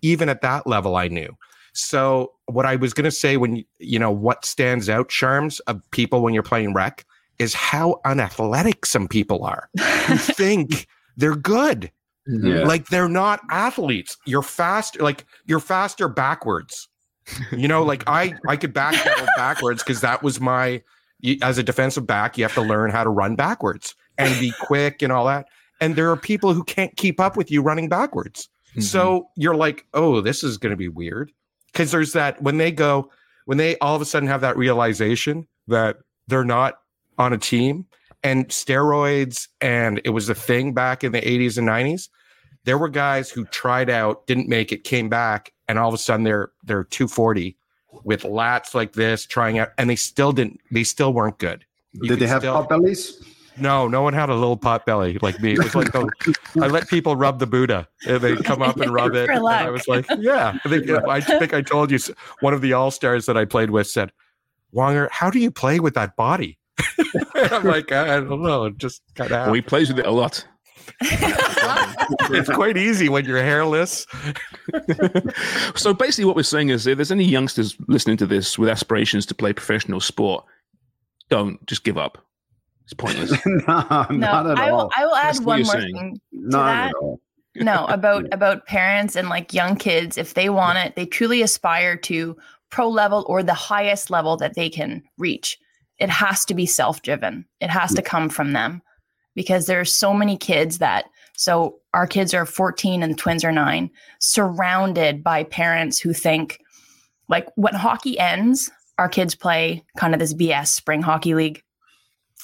even at that level, I knew. So what I was going to say when you know what stands out, Sharms of people when you're playing rec is how unathletic some people are. who think they're good. Mm-hmm. Yeah. Like they're not athletes. You're fast, like you're faster backwards. You know, like I I could backpedal backwards because that was my as a defensive back, you have to learn how to run backwards and be quick and all that. And there are people who can't keep up with you running backwards. So mm-hmm. you're like, oh, this is going to be weird. Because there's that when they go, when they all of a sudden have that realization that they're not on a team and steroids and it was a thing back in the 80s and 90s. There were guys who tried out, didn't make it, came back, and all of a sudden they're they're 240 with lats like this, trying out, and they still didn't, they still weren't good. You Did they have still- bellies? No, no one had a little pot belly like me. It was like the, I let people rub the Buddha. And they come up and rub it. And I was like, yeah. I think I think I told you one of the all stars that I played with said, Wonga, how do you play with that body? I'm like, I don't know. it Just kind of. Well, he plays with it a lot. it's quite easy when you're hairless. so basically, what we're saying is, if there's any youngsters listening to this with aspirations to play professional sport, don't just give up. It's pointless. no, No, not at I will. all. I will add That's one more saying. thing to Not that. at all. no about about parents and like young kids if they want it they truly aspire to pro level or the highest level that they can reach it has to be self driven it has to come from them because there's so many kids that so our kids are 14 and the twins are 9 surrounded by parents who think like when hockey ends our kids play kind of this BS spring hockey league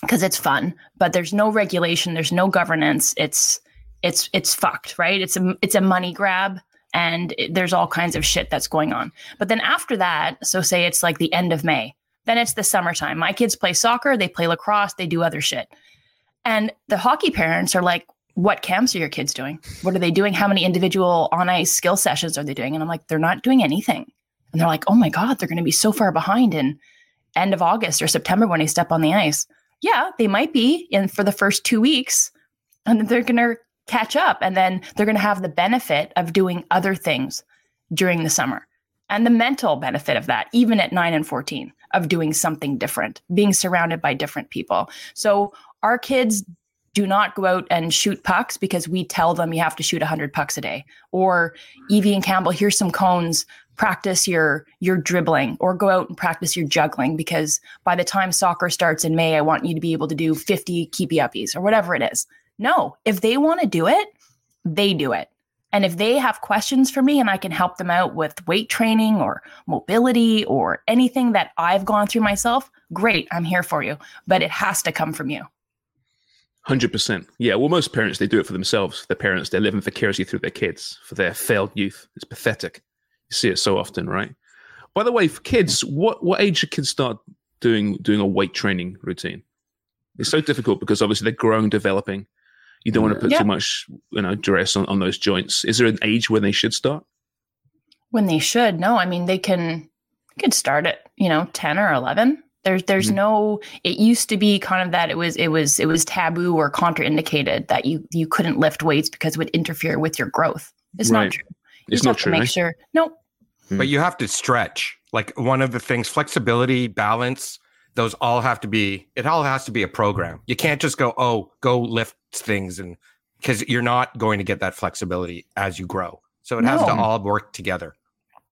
because it's fun but there's no regulation there's no governance. It's it's it's fucked right? It's a it's a money grab and it, there's all kinds of shit that's going on. But then after that so say it's like the end of may then it's the summertime. My kids play soccer they play lacrosse they do other shit. And the hockey parents are like what camps are your kids doing? What are they doing? How many individual on ice skill sessions are they doing? And i'm like they're not doing anything. And they're like oh my god they're going to be so far behind in end of august or september when they step on the ice yeah they might be in for the first two weeks and then they're going to catch up and then they're going to have the benefit of doing other things during the summer and the mental benefit of that even at 9 and 14 of doing something different being surrounded by different people. So our kids do not go out and shoot pucks because we tell them you have to shoot 100 pucks a day. Or evie and campbell here's some cones practice your your dribbling or go out and practice your juggling because by the time soccer starts in may i want you to be able to do 50 keepy uppies or whatever it is no, if they want to do it, they do it. And if they have questions for me and I can help them out with weight training or mobility or anything that I've gone through myself, great, I'm here for you. But it has to come from you. Hundred percent. Yeah. Well, most parents they do it for themselves. Their parents they're living vicariously through their kids for their failed youth. It's pathetic. You see it so often, right? By the way, for kids, what what age should kids start doing doing a weight training routine? It's so difficult because obviously they're growing, developing. You don't want to put Yeah. too much, you know, duress on, on those joints. Is there an age when they should start? When they should. No, I mean they can could start at, you know, 10 or 11. There's there's Mhm. no it used to be kind of that it was it was it was taboo or contraindicated that you you couldn't lift weights because it would interfere with your growth. It's Right. not true. You It's not have to true. Make eh? sure. No, But you have to stretch. Like one of the things, flexibility, balance, those all have to be, it all has to be a program. You can't just go, oh, go lift things and because you're not going to get that flexibility as you grow. So it has to all work together.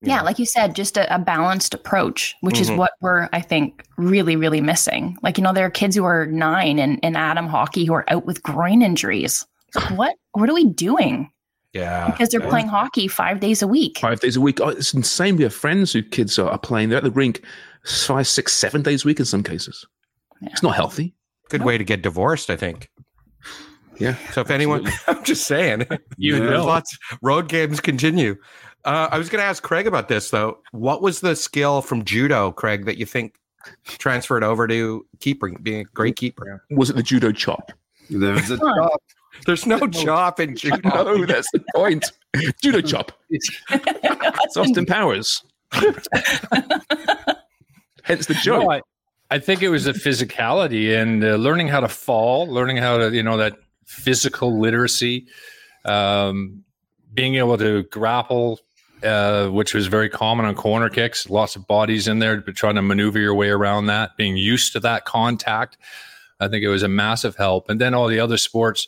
Yeah, know? like you said, just a, a balanced approach, which is Mhm. what we're, I think, really, really missing. Like, you know, there are kids who are nine in, in Atom hockey who are out with groin injuries. Like, what? What are we doing? Yeah. Because they're Yeah. playing hockey five days a week. Five days a week. Oh, it's insane. We have friends who kids are, are playing. They're at the rink five, six, seven days a week in some cases. It's not healthy. Good way to get divorced, I think. Yeah. So if anyone, I'm just saying, You know. lots road games continue. Uh, I was going to ask Craig about this though. What was the skill from judo, Craig, that you think transferred over to keeping, being a great keeper? Was it the judo chop? There's a chop. There's no chop in judo. That's the point. Judo chop. It's Austin Powers. Hence the joke. No, I, I think it was the physicality and uh, learning how to fall, learning how to, you know, that physical literacy, um, being able to grapple uh, which was very common on corner kicks. Lots of bodies in there, but trying to maneuver your way around that, being used to that contact. I think it was a massive help. And then all the other sports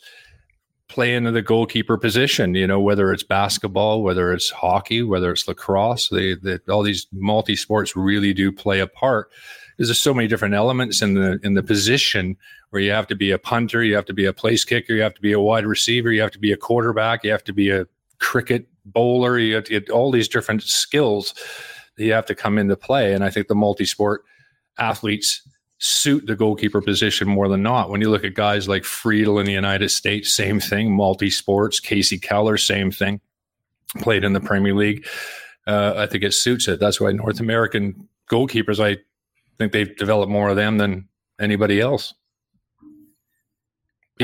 play into the goalkeeper position, you know, whether it's basketball, whether it's hockey, whether it's lacrosse, they, they all these multi sports really do play a part. There's so many different elements in the in the position where you have to be a punter, you have to be a place kicker, you have to be a wide receiver, you have to be a quarterback, you have to be a cricket bowler, you have to get all these different skills that you have to come into play. And I think the multi sport athletes suit the goalkeeper position more than not. When you look at guys like Friedel in the United States, same thing. Multi sports, Kasey Keller, same thing. Played in the Premier League. Uh, I think it suits it. That's why North American goalkeepers, I think they've developed more of them than anybody else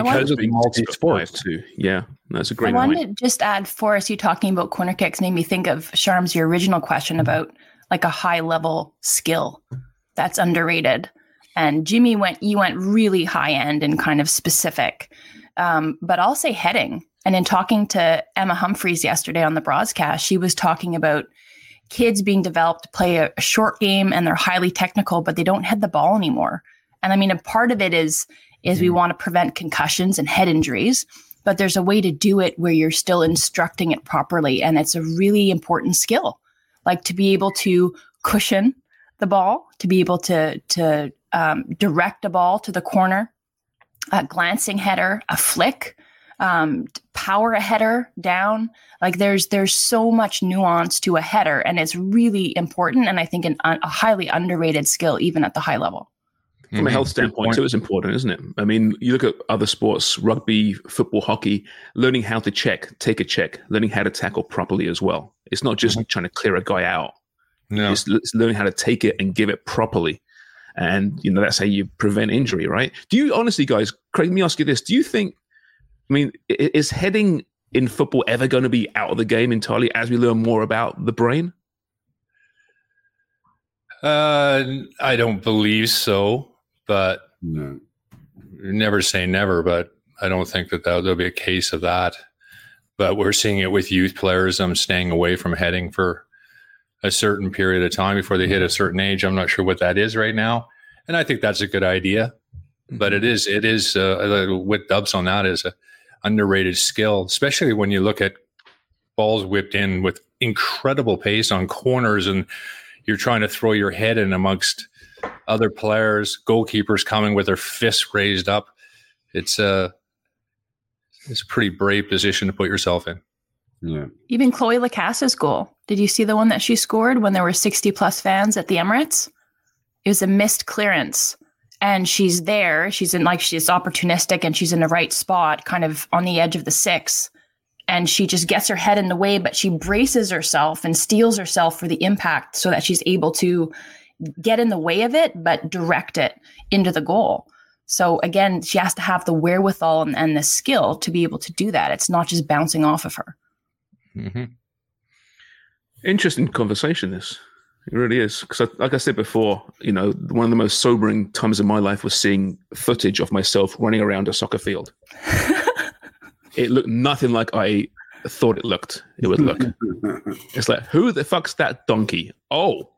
because of the multi sports too. Yeah, that's a great I wanted point. to just add Forrest, you talking about corner kicks made me think of Sharms, your original question about like a high level skill that's underrated. And Jimmy went, you went really high end and kind of specific. Um, but I'll say heading. And in talking to Emma Humphreys yesterday on the broadcast, she was talking about kids being developed to play a, a short game and they're highly technical, but they don't head the ball anymore. And I mean, a part of it is is we want to prevent concussions and head injuries, but there's a way to do it where you're still instructing it properly, and it's a really important skill, like to be able to cushion the ball, to be able to to um, direct a ball to the corner, a glancing header, a flick, um, power a header down. Like there's there's so much nuance to a header, and it's really important, and I think an, a highly underrated skill even at the high level. From a health standpoint, too, it's important, isn't it? I mean, you look at other sports, rugby, football, hockey, learning how to check, take a check, learning how to tackle properly as well. It's not just trying to clear a guy out. No. It's, it's learning how to take it and give it properly. And, you know, that's how you prevent injury, right? Do you honestly, guys, Craig, let me ask you this. Do you think, I mean, is heading in football ever going to be out of the game entirely as we learn more about the brain? Uh, I don't believe so, but never say never. But I don't think that there'll be a case of that. But we're seeing it with youth players. I'm staying away from heading for a certain period of time before they hit a certain age. I'm not sure what that is right now, and I think that's a good idea. But it is it is uh, with Dubs on that is a underrated skill, especially when you look at balls whipped in with incredible pace on corners and you're trying to throw your head in amongst other players, goalkeepers coming with their fists raised up. It's a it's a pretty brave position to put yourself in. Yeah. Even Cloé Lacasse's goal. Did you see the one that she scored when there were 60 plus fans at the Emirates? It was a missed clearance. And she's there. She's in like she's opportunistic and she's in the right spot, kind of on the edge of the six. And she just gets her head in the way, but she braces herself and steels herself for the impact so that she's able to get in the way of it, but direct it into the goal. So again, she has to have the wherewithal and, and the skill to be able to do that. It's not just bouncing off of her. Mm-hmm. Interesting conversation, this. It really is. Because, like I said before, you know, one of the most sobering times in my life was seeing footage of myself running around a soccer field. it looked nothing like I thought it looked. It would look. it's like, who the fuck's that donkey? Oh,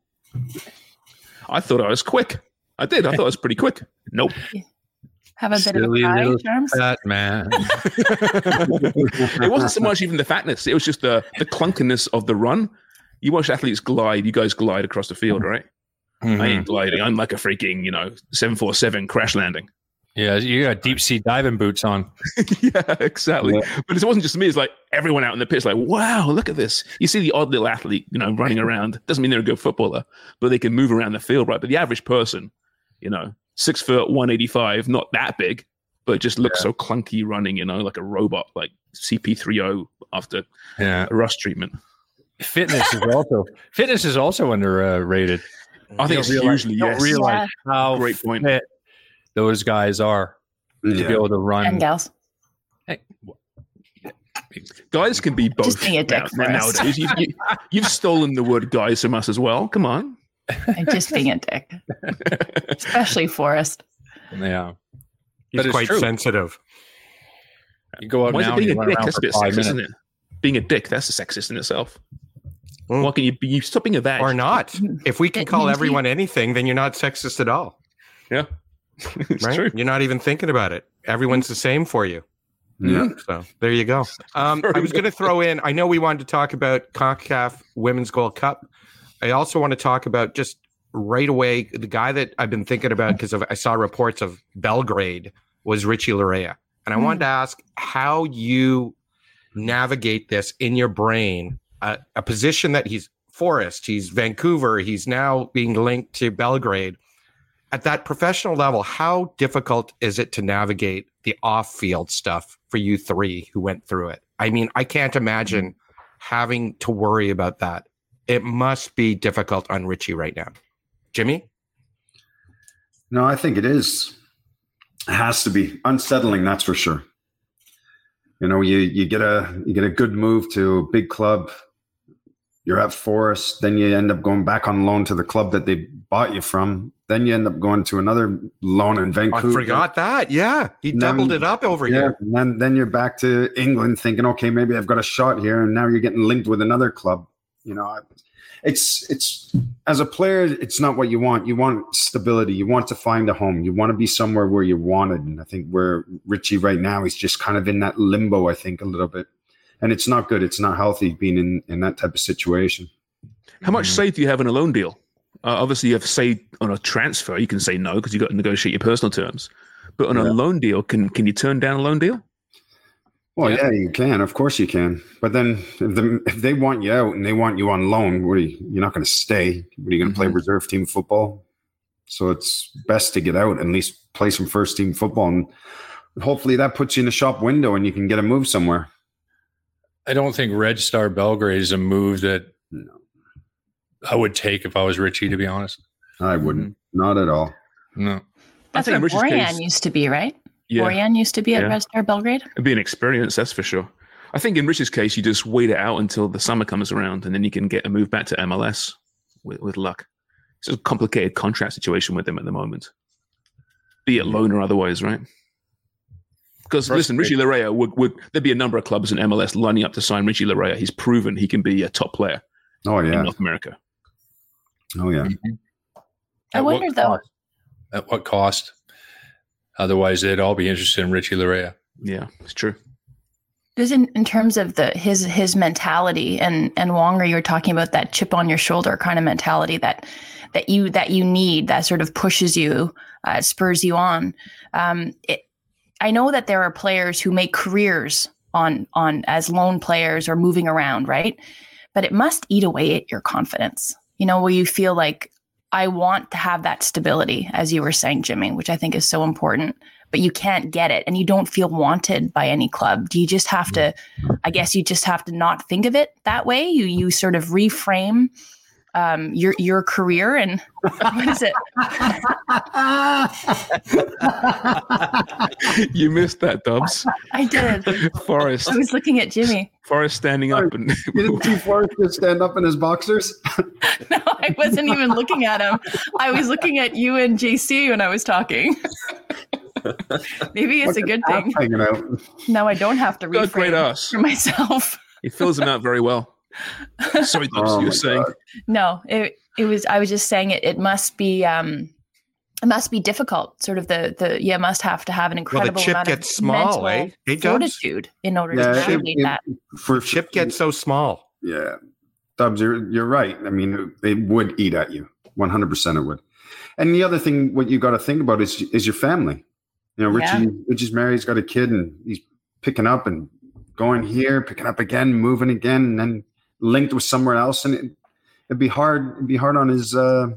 I thought I was quick. I did. I thought I was pretty quick. Nope. Have a bit Silly of a little cry, Sharms? fat man. it wasn't so much even the fatness; it was just the the clunkiness of the run. You watch athletes glide; you guys glide across the field, mm-hmm. right? I ain't mm-hmm. gliding. I'm like a freaking, you know, seven four seven crash landing. Yeah, you got deep sea diving boots on. yeah, exactly. But it wasn't just me. It's like everyone out in the pit's like, wow, look at this. You see the odd little athlete, you know, running around. Doesn't mean they're a good footballer, but they can move around the field, right? But the average person, you know, six foot, 185, not that big, but just looks so clunky running, you know, like a robot, like CP30 after Yeah. a rust treatment. Fitness is also fitness is also underrated. I think it's You don't realize- hugely, yes. realize how Great point. fit those guys are to be able to run. And gals. Guys can be both. Just being a dick now- for us. nowadays. You, you, you've stolen the word guys from us as well. Come on. And just being a dick. Especially Forrest. Yeah, He's But quite true. sensitive. you go out Why is now it and being you a dick? That's a bit sexist, minutes. isn't it? Being a dick, that's a sexist in itself. Why can you be you stop being a vag? Or not. If we can It call means everyone anything, then you're not sexist at all. Yeah. it's right? true. You're not even thinking about it. Everyone's the same for you. Yeah. So there you go. Um, I was going to throw in. I know we wanted to talk about Concacaf Women's Gold Cup. I also want to talk about just right away the guy that I've been thinking about because I saw reports of Belgrade was Richie Laryea, and I wanted to ask how you navigate this in your brain. Uh, a position that he's Forest, he's Vancouver, he's now being linked to Belgrade. At that professional level, how difficult is it to navigate the off-field stuff for you three who went through it? I mean, I can't imagine having to worry about that. It must be difficult on Richie right now. Jimmy? No, I think it is. It has to be unsettling. That's for sure. You know, you you get a you get a good move to a big club. You're at Forest, then you end up going back on loan to the club that they bought you from. Then you end up going to another loan in Vancouver. I forgot that. Yeah. He And then- doubled it up over yeah, here. and then then you're back to England, thinking, okay, maybe I've got a shot here, and now you're getting linked with another club. You know, it's it's as a player, it's not what you want. You want stability. You want to find a home. You want to be somewhere where you're wanted. And I think where Richie right now, he's just kind of in that limbo. I think a little bit, and it's not good. It's not healthy being in in that type of situation. How much say do you have in a loan deal? Uh, obviously, you have say on a transfer. You can say no because you've got to negotiate your personal terms. But on a loan deal, can can you turn down a loan deal? Well, yeah. you can. Of course, you can. But then, if, the, if they want you out and they want you on loan, what are you, you're not going to stay. What are you going to play reserve team football? So it's best to get out and at least play some first team football, and hopefully that puts you in a shop window and you can get a move somewhere. I don't think Red Star Belgrade is a move that I would take if I was Richie, to be honest. I wouldn't. Mm-hmm. Not at all. No. That's think in where Rich's Borjan case- used to be, right? Yeah. Borjan used to be at Yeah. Red Star Belgrade. It'd be an experience, that's for sure. I think in Rich's case, you just wait it out until the summer comes around, and then you can get a move back to MLS with, with luck. It's a complicated contract situation with him at the moment, be it loan or otherwise, right? Because listen, Richie Laryea would, would there'd be a number of clubs in MLS lining up to sign Richie Laryea. He's proven he can be a top player Oh yeah. in North America. Oh yeah. I At what wonder though. cost? At what cost? Otherwise, they'd all be interested in Richie Laryea. Yeah, it's true. Just in, in terms of the his his mentality and and Wonga, you're talking about that chip on your shoulder kind of mentality that that you that you need that sort of pushes you, uh, spurs you on. Um, it, I know that there are players who make careers on on as lone players or moving around, right? But it must eat away at your confidence. You know, where you feel like I want to have that stability, as you were saying, Jimmy, which I think is so important. But you can't get it, and you don't feel wanted by any club. Do you just have to? I guess you just have to not think of it that way. You you sort of reframe um, your your career and what is it? you missed that, Dubs. I did. Forrest, I was looking at Jimmy. Forrest standing up and Didn't see Forrest just stand up in his boxers? No, I wasn't even looking at him. I was looking at you and JC when I was talking. Maybe it's a good thing. Hanging out. Now I don't have to Got a great for myself. he fills him out very well. Sorry, Dubs, Oh you were saying. God. No, it it was. I was just saying it. It must be. um it must be difficult. Sort of the the you must have to have an Well, incredible the chip amount gets of small, mental eh? Hey, Dubs? fortitude in order to Yeah, navigate it- that. For Chip gets so small. Yeah. Dubs, you're, you're right. I mean, it would eat at you. 100% it would. And the other thing, what you got to think about is, is your family. You know, Richie, Yeah. Richie's married, he's got a kid, and he's picking up and going here, picking up again, moving again, and then linked with somewhere else. And it, it'd be hard, it'd be hard on his, uh,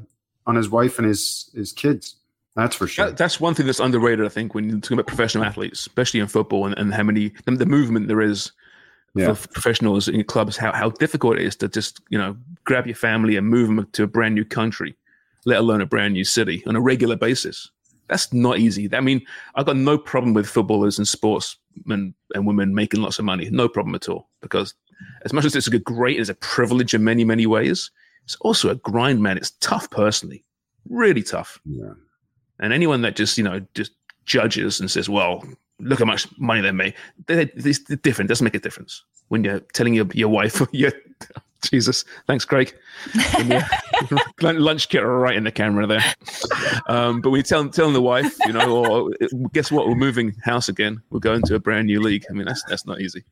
on his wife and his, his kids. That's for sure. That, that's one thing that's underrated, I think, when you're talking about professional athletes, especially in football, and, and how many the, the movement there is Yeah. for professionals in clubs. How how difficult it is to just you know grab your family and move them to a brand new country, let alone a brand new city on a regular basis. That's not easy. I mean, I've got no problem with footballers and sportsmen and women making lots of money. No problem at all. Because as much as it's a good, great, it's a privilege in many, many ways. It's also a grind, man. It's tough personally, really tough. Yeah. And anyone that just, you know, just judges and says, well, look how much money they make, they, they, it's different. It doesn't make a difference when you're telling your, your wife, your, Jesus, thanks, Craig. Uh, lunch kit right in the camera there. Um, but we tell telling the wife, you know, or guess what? We're moving house again. We're going to a brand new league. I mean, that's that's not easy,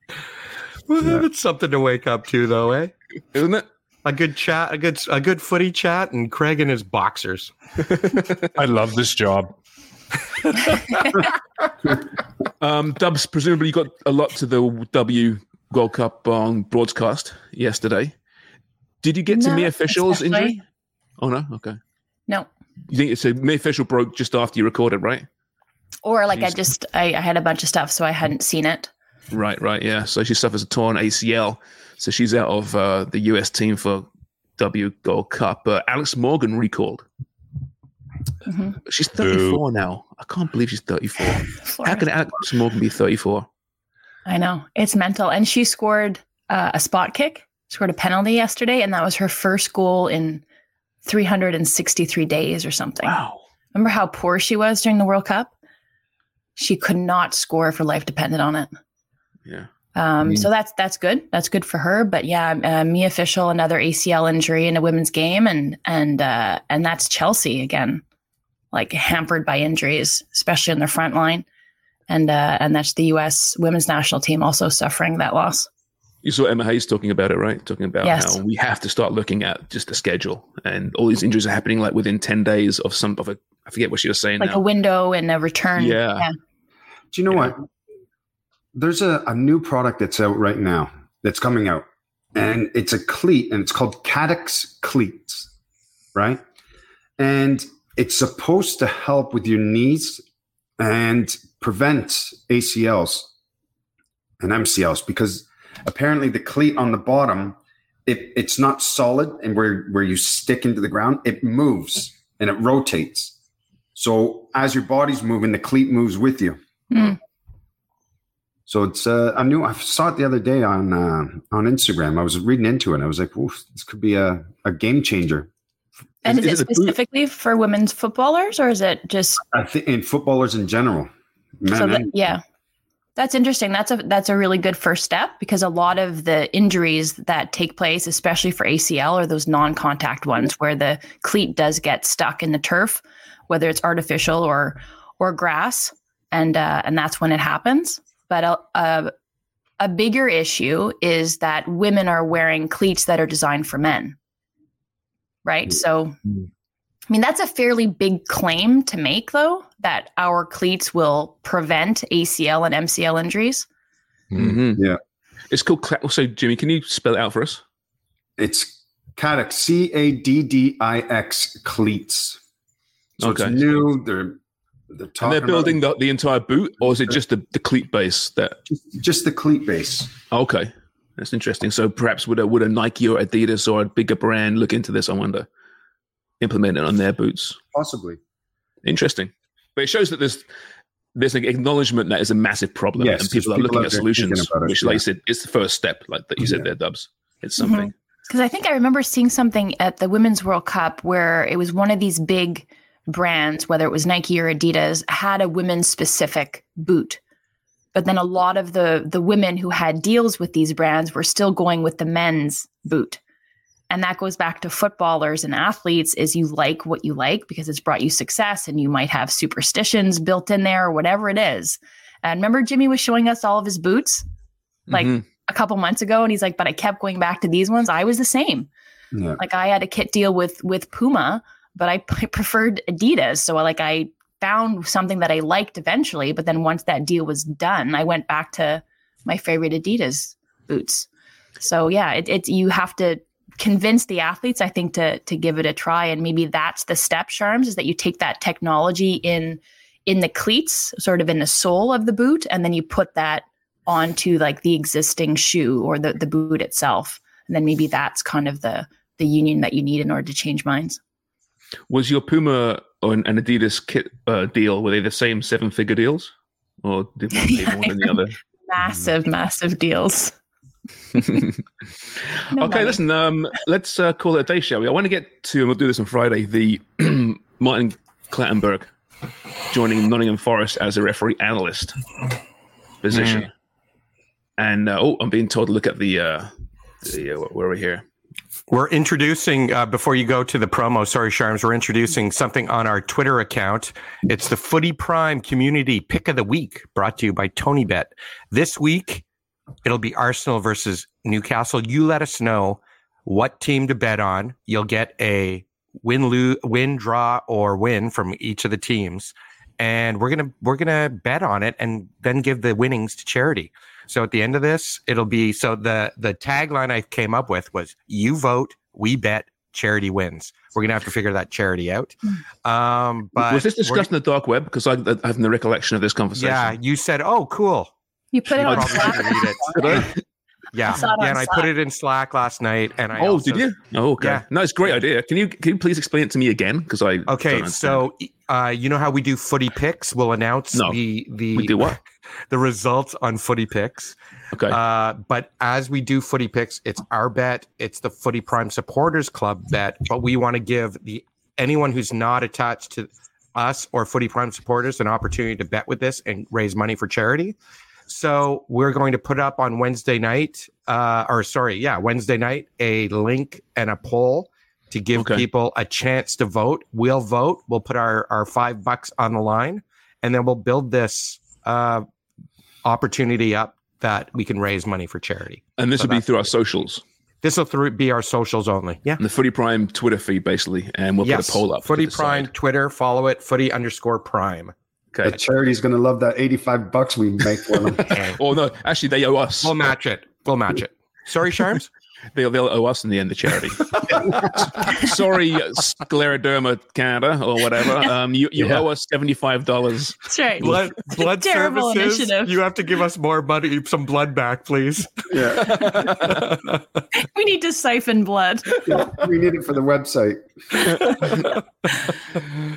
Well, It's something to wake up to, though, eh? isn't it? A good chat, a good a good footy chat, and Craig in his boxers. I love this job. Um, Dubs, presumably you got a lot to the W World Cup on broadcast yesterday. Did you get to Not Mia Fishel's especially. injury? Oh no, okay. No. You think it's a Mia Fishel broke just after you recorded, right? Or like I just I, I had a bunch of stuff, so I hadn't seen it. Right, right, yeah. So she suffers a torn ACL, so she's out of uh, the US team for W Gold Cup. But Alex Morgan recalled. Mhm. She's 34 now. I can't believe she's 34. How can Alex Morgan be 34? I know it's mental, and she scored uh, a spot kick, scored a penalty yesterday, and that was her first goal in 363 days or something. Wow. Remember how poor she was during the World Cup? She could not score if her life depended on it. Yeah. Um, Mm. So that's that's good. That's good for her. But yeah, uh, Mia Fishel, another ACL injury in a women's game, and and uh, and that's Chelsea again, like hampered by injuries, especially in their front line, and uh, and that's the U.S. women's national team also suffering that loss. You saw Emma Hayes talking about it, right? Talking about Yes. how we have to start looking at just the schedule, and all these injuries are happening like within ten days of some of a. I forget what she was saying Like now. a window and a return. Yeah. Do you know what? There's a, a new product that's out right now that's coming out, and it's a cleat, and it's called Cadex cleats, right? And it's supposed to help with your knees and prevent ACLs and MCLs because apparently the cleat on the bottom it, it's not solid and where where you stick into the ground it moves and it rotates so as your body's moving the cleat moves with you Mm. So it's uh, I knew I saw it the other day on uh, on Instagram. I was reading into it. And I was like, "Oof, this could be a, a game changer." And is, Is it it the boot- specifically for women's footballers, or is it just I think in footballers in general, men so that, yeah that's interesting that's a that's a really good first step because a lot of the injuries that take place especially for acl are those non-contact ones where the cleat does get stuck in the turf whether it's artificial or or grass and uh, and that's when it happens but a, a a bigger issue is that women are wearing cleats that are designed for men right mm. so mm. I mean, that's a fairly big claim to make, though, that our cleats will prevent ACL and MCL injuries. Mhm. Yeah. It's called. Cla- so, Jimmy, can you spell it out for us? It's Caddix, C A D D I X cleats. So Okay. it's new. They're they're And they're about building the, the entire boot, or is it just the, the cleat base that? just the cleat base. Okay, that's interesting. So perhaps would a would a Nike or Adidas or a bigger brand look into this? I wonder, implement it on their boots. possibly. Interesting, but it shows that there's there's an acknowledgement that is a massive problem, Yes, and people are people looking at solutions. it, which, like yeah. you said, it's the first step, like that you said there, Dubs. It's mm-hmm. something. Because I think I remember seeing something at the Women's World Cup where it was one of these big brands, whether it was Nike or Adidas, had a women's specific boot. But then a lot of the the women who had deals with these brands were still going with the men's boot. And that goes back to footballers and athletes is you like what you like because it's brought you success and you might have superstitions built in there or whatever it is. And remember Jimmy was showing us all of his boots like Mhm. a couple months ago and he's like, but I kept going back to these ones. I was the same. Yeah. Like I had a kit deal with with Puma, but I, I preferred Adidas. So like I found something that I liked eventually, but then once that deal was done, I went back to my favorite Adidas boots. So yeah, it, it you have to convince the athletes, I think, to to give it a try, and maybe that's the step, Sharms, is that you take that technology in in the cleats, sort of in the sole of the boot, and then you put that onto like the existing shoe or the the boot itself, and then maybe that's kind of the the union that you need in order to change minds. Was your Puma or an, an Adidas kit uh, deal were they the same seven figure deals, or did one pay more than the other? Massive, massive deals. No okay, money. listen. Um, let's uh, call it a day, shall we? I want to get to, and we'll do this on Friday. The Martin Clattenburg joining Nottingham Forest as a referee analyst position, and uh, oh, I'm being told to look at the uh, the uh, where are we here? We're introducing, uh, before you go to the promo, sorry, Sharms, we're introducing something on our Twitter account. It's the Footy Prime Community Pick of the Week, brought to you by TonyBet. This week, it'll be Arsenal versus Newcastle. You let us know what team to bet on. You'll get a win, lose, win, draw, or win from each of the teams. And we're gonna we're gonna bet on it and then give the winnings to charity. So at the end of this, it'll be so the the tagline I came up with was you vote, we bet, charity wins. We're gonna have to figure that charity out. Um, but was this discussed in the dark web? Because I, I have no recollection of this conversation. Yeah, you said, "Oh, cool." You put it You on Slack. it. Yeah, I saw it yeah, on and I put it in Slack last night, and I oh, also, did you? Oh, okay. Yeah. No, it's a great idea. Can you can you please explain it to me again? Because I Okay, so uh, you know how we do footy picks? We'll announce No. the the We do what? The results on footy picks. okay, Uh, but as we do footy picks, it's our bet. It's the Footy Prime Supporters Club bet. But we want to give the anyone who's not attached to us or Footy Prime supporters an opportunity to bet with this and raise money for charity. So we're going to put up on Wednesday night, uh, or sorry, yeah, Wednesday night, a link and a poll to give Okay. people a chance to vote. We'll vote. We'll put our our five bucks on the line, and then we'll build this uh, opportunity up that we can raise money for charity. and this so will be through our socials This will through, be our socials only. Yeah. and the Footy Prime Twitter feed, basically, and we'll put a poll up. Footy decide. Prime Twitter, follow it. Footy underscore Prime. Okay. The charity's going to love that 85 bucks we make for them. Oh no, actually, they owe us. We'll match it. We'll match it. Sorry, Sharms. They'll, they'll owe us in the end, the charity. Sorry, Scleroderma Canada or whatever. Um, you you Yeah. owe us seventy five dollars. That's right. Blood, blood Terrible services. initiative. You have to give us more money, some blood back, please. yeah. We need to siphon blood. we need it for the website.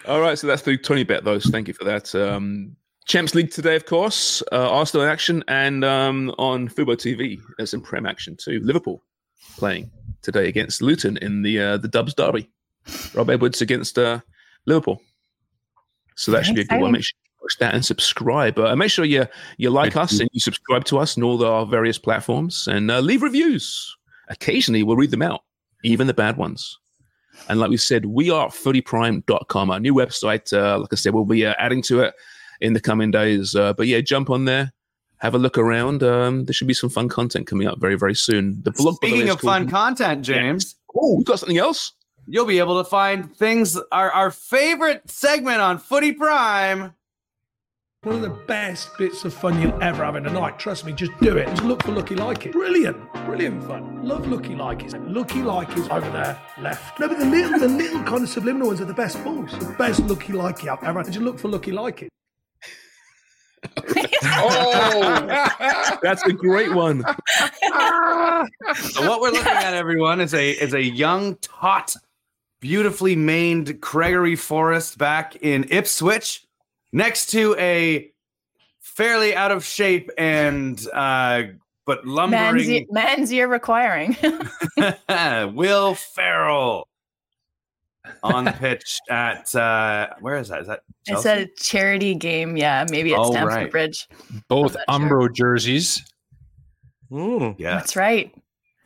All right, so that's through TonyBet those. Thank you for that. Um, Champs League today, of course. Uh, Arsenal in action, and um, on Fubo TV, there's some Prem action too. Liverpool playing today against Luton in the uh, the Dubs Derby. Rob Edwards against uh, Liverpool. So that should be a good one. Make sure you watch that and subscribe. Uh, make sure you you like us and you subscribe to us on all our various platforms and uh, leave reviews. Occasionally, we'll read them out, even the bad ones. And like we said, we are footyprime.com, our new website. Uh, like I said, we'll be uh, adding to it in the coming days. Uh, but yeah, jump on there, have a look around. Um, there should be some fun content coming up very, very soon. The blog, by the way, Speaking is of fun content, James, Oh, we've got something else? you'll be able to find things our our favorite segment on Footy Prime. One of the best bits of fun you'll ever have in a night. Trust me, just do it. Just look for Lucky Like It. Brilliant, brilliant fun. Love Lucky Like It. Lucky Like It's over there, left. No, but the little, the little kind of subliminal ones are the best balls. The best Lucky Like It I've ever. had. Just look for Lucky Like It. Oh, that's a great one. So what we're looking at, everyone, is a is a young, taut, beautifully maned Gregory Forrest back in Ipswich, next to a fairly out of shape and uh, but Man's, lumbering ear- man's ear requiring. Will Ferrell on the pitch at uh, where is that? Is that it's a charity game. Yeah, maybe at Oh, Stamford right. Bridge. Both not sure. Umbro jerseys. Mm, yeah, That's right.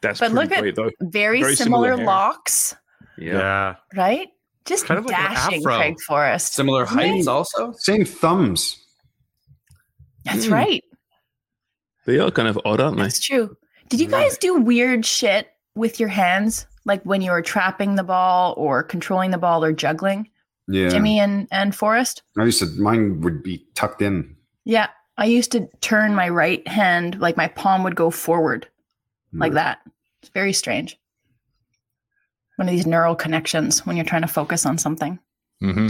That's But pretty look at great, though. Very, Very similar, similar locks, Yeah. right? Just Kind of dashing afro. Craig Forrest. similar Isn't it? heights also. Same thumbs. That's Hmm. right. They are kind of odd, aren't they? That's true. Did you guys do weird shit with your hands? Like when you were trapping the ball or controlling the ball or juggling? Yeah. Jimmy and, and Forrest? I used to, mine would be tucked in. Yeah. I used to turn my right hand, like my palm would go forward like that. It's very strange. One of these neural connections when you're trying to focus on something. Mm-hmm.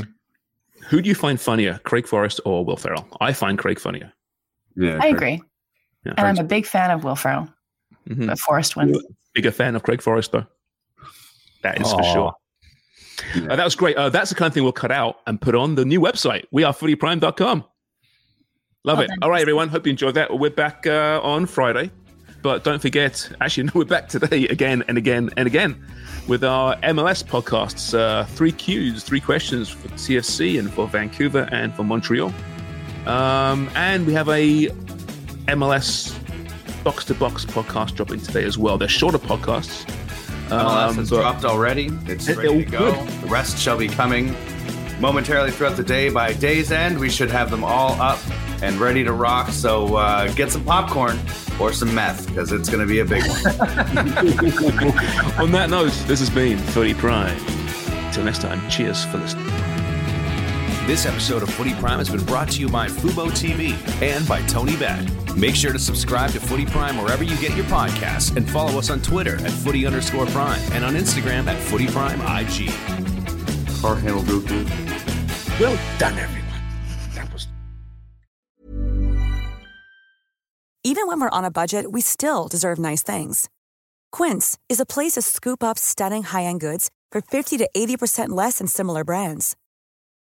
Who do you find funnier, Craig Forrest or Will Ferrell? I find Craig funnier. Yeah. I agree. Yeah, And I'm a big fan of Will Ferrell, Mhm. but Forrest wins. Bigger fan of Craig Forrest, though. That is for Aw. sure. Uh, that was great. Uh, that's the kind of thing we'll cut out and put on the new website. We are footyprime.com. Love Well it. All right, everyone. Hope you enjoyed that. We're back uh, on Friday. But don't forget, actually, no, we're back today again and again and again with our MLS podcasts. Uh, three Qs, three questions for TFC and for Vancouver and for Montreal. Um, and we have a MLS box to box podcast dropping today as well. They're shorter podcasts, MLS Um, has but- dropped already. It's It- ready it- to go. good. The rest shall be coming momentarily throughout the day. By day's end, we should have them all up and ready to rock. So uh, get some popcorn or some meth because it's going to be a big one. On that note, this has been Footy Prime. Till next time, cheers for listening. This episode of Footy Prime has been brought to you by Fubo TV and by TonyBet. Make sure to subscribe to Footy Prime wherever you get your podcasts and follow us on Twitter at footy underscore prime and on Instagram at footy prime IG. Car handle Goku. Well done, everyone. That was Even when we're on a budget, we still deserve nice things. Quince is a place to scoop up stunning high-end goods for 50 to 80% less than similar brands.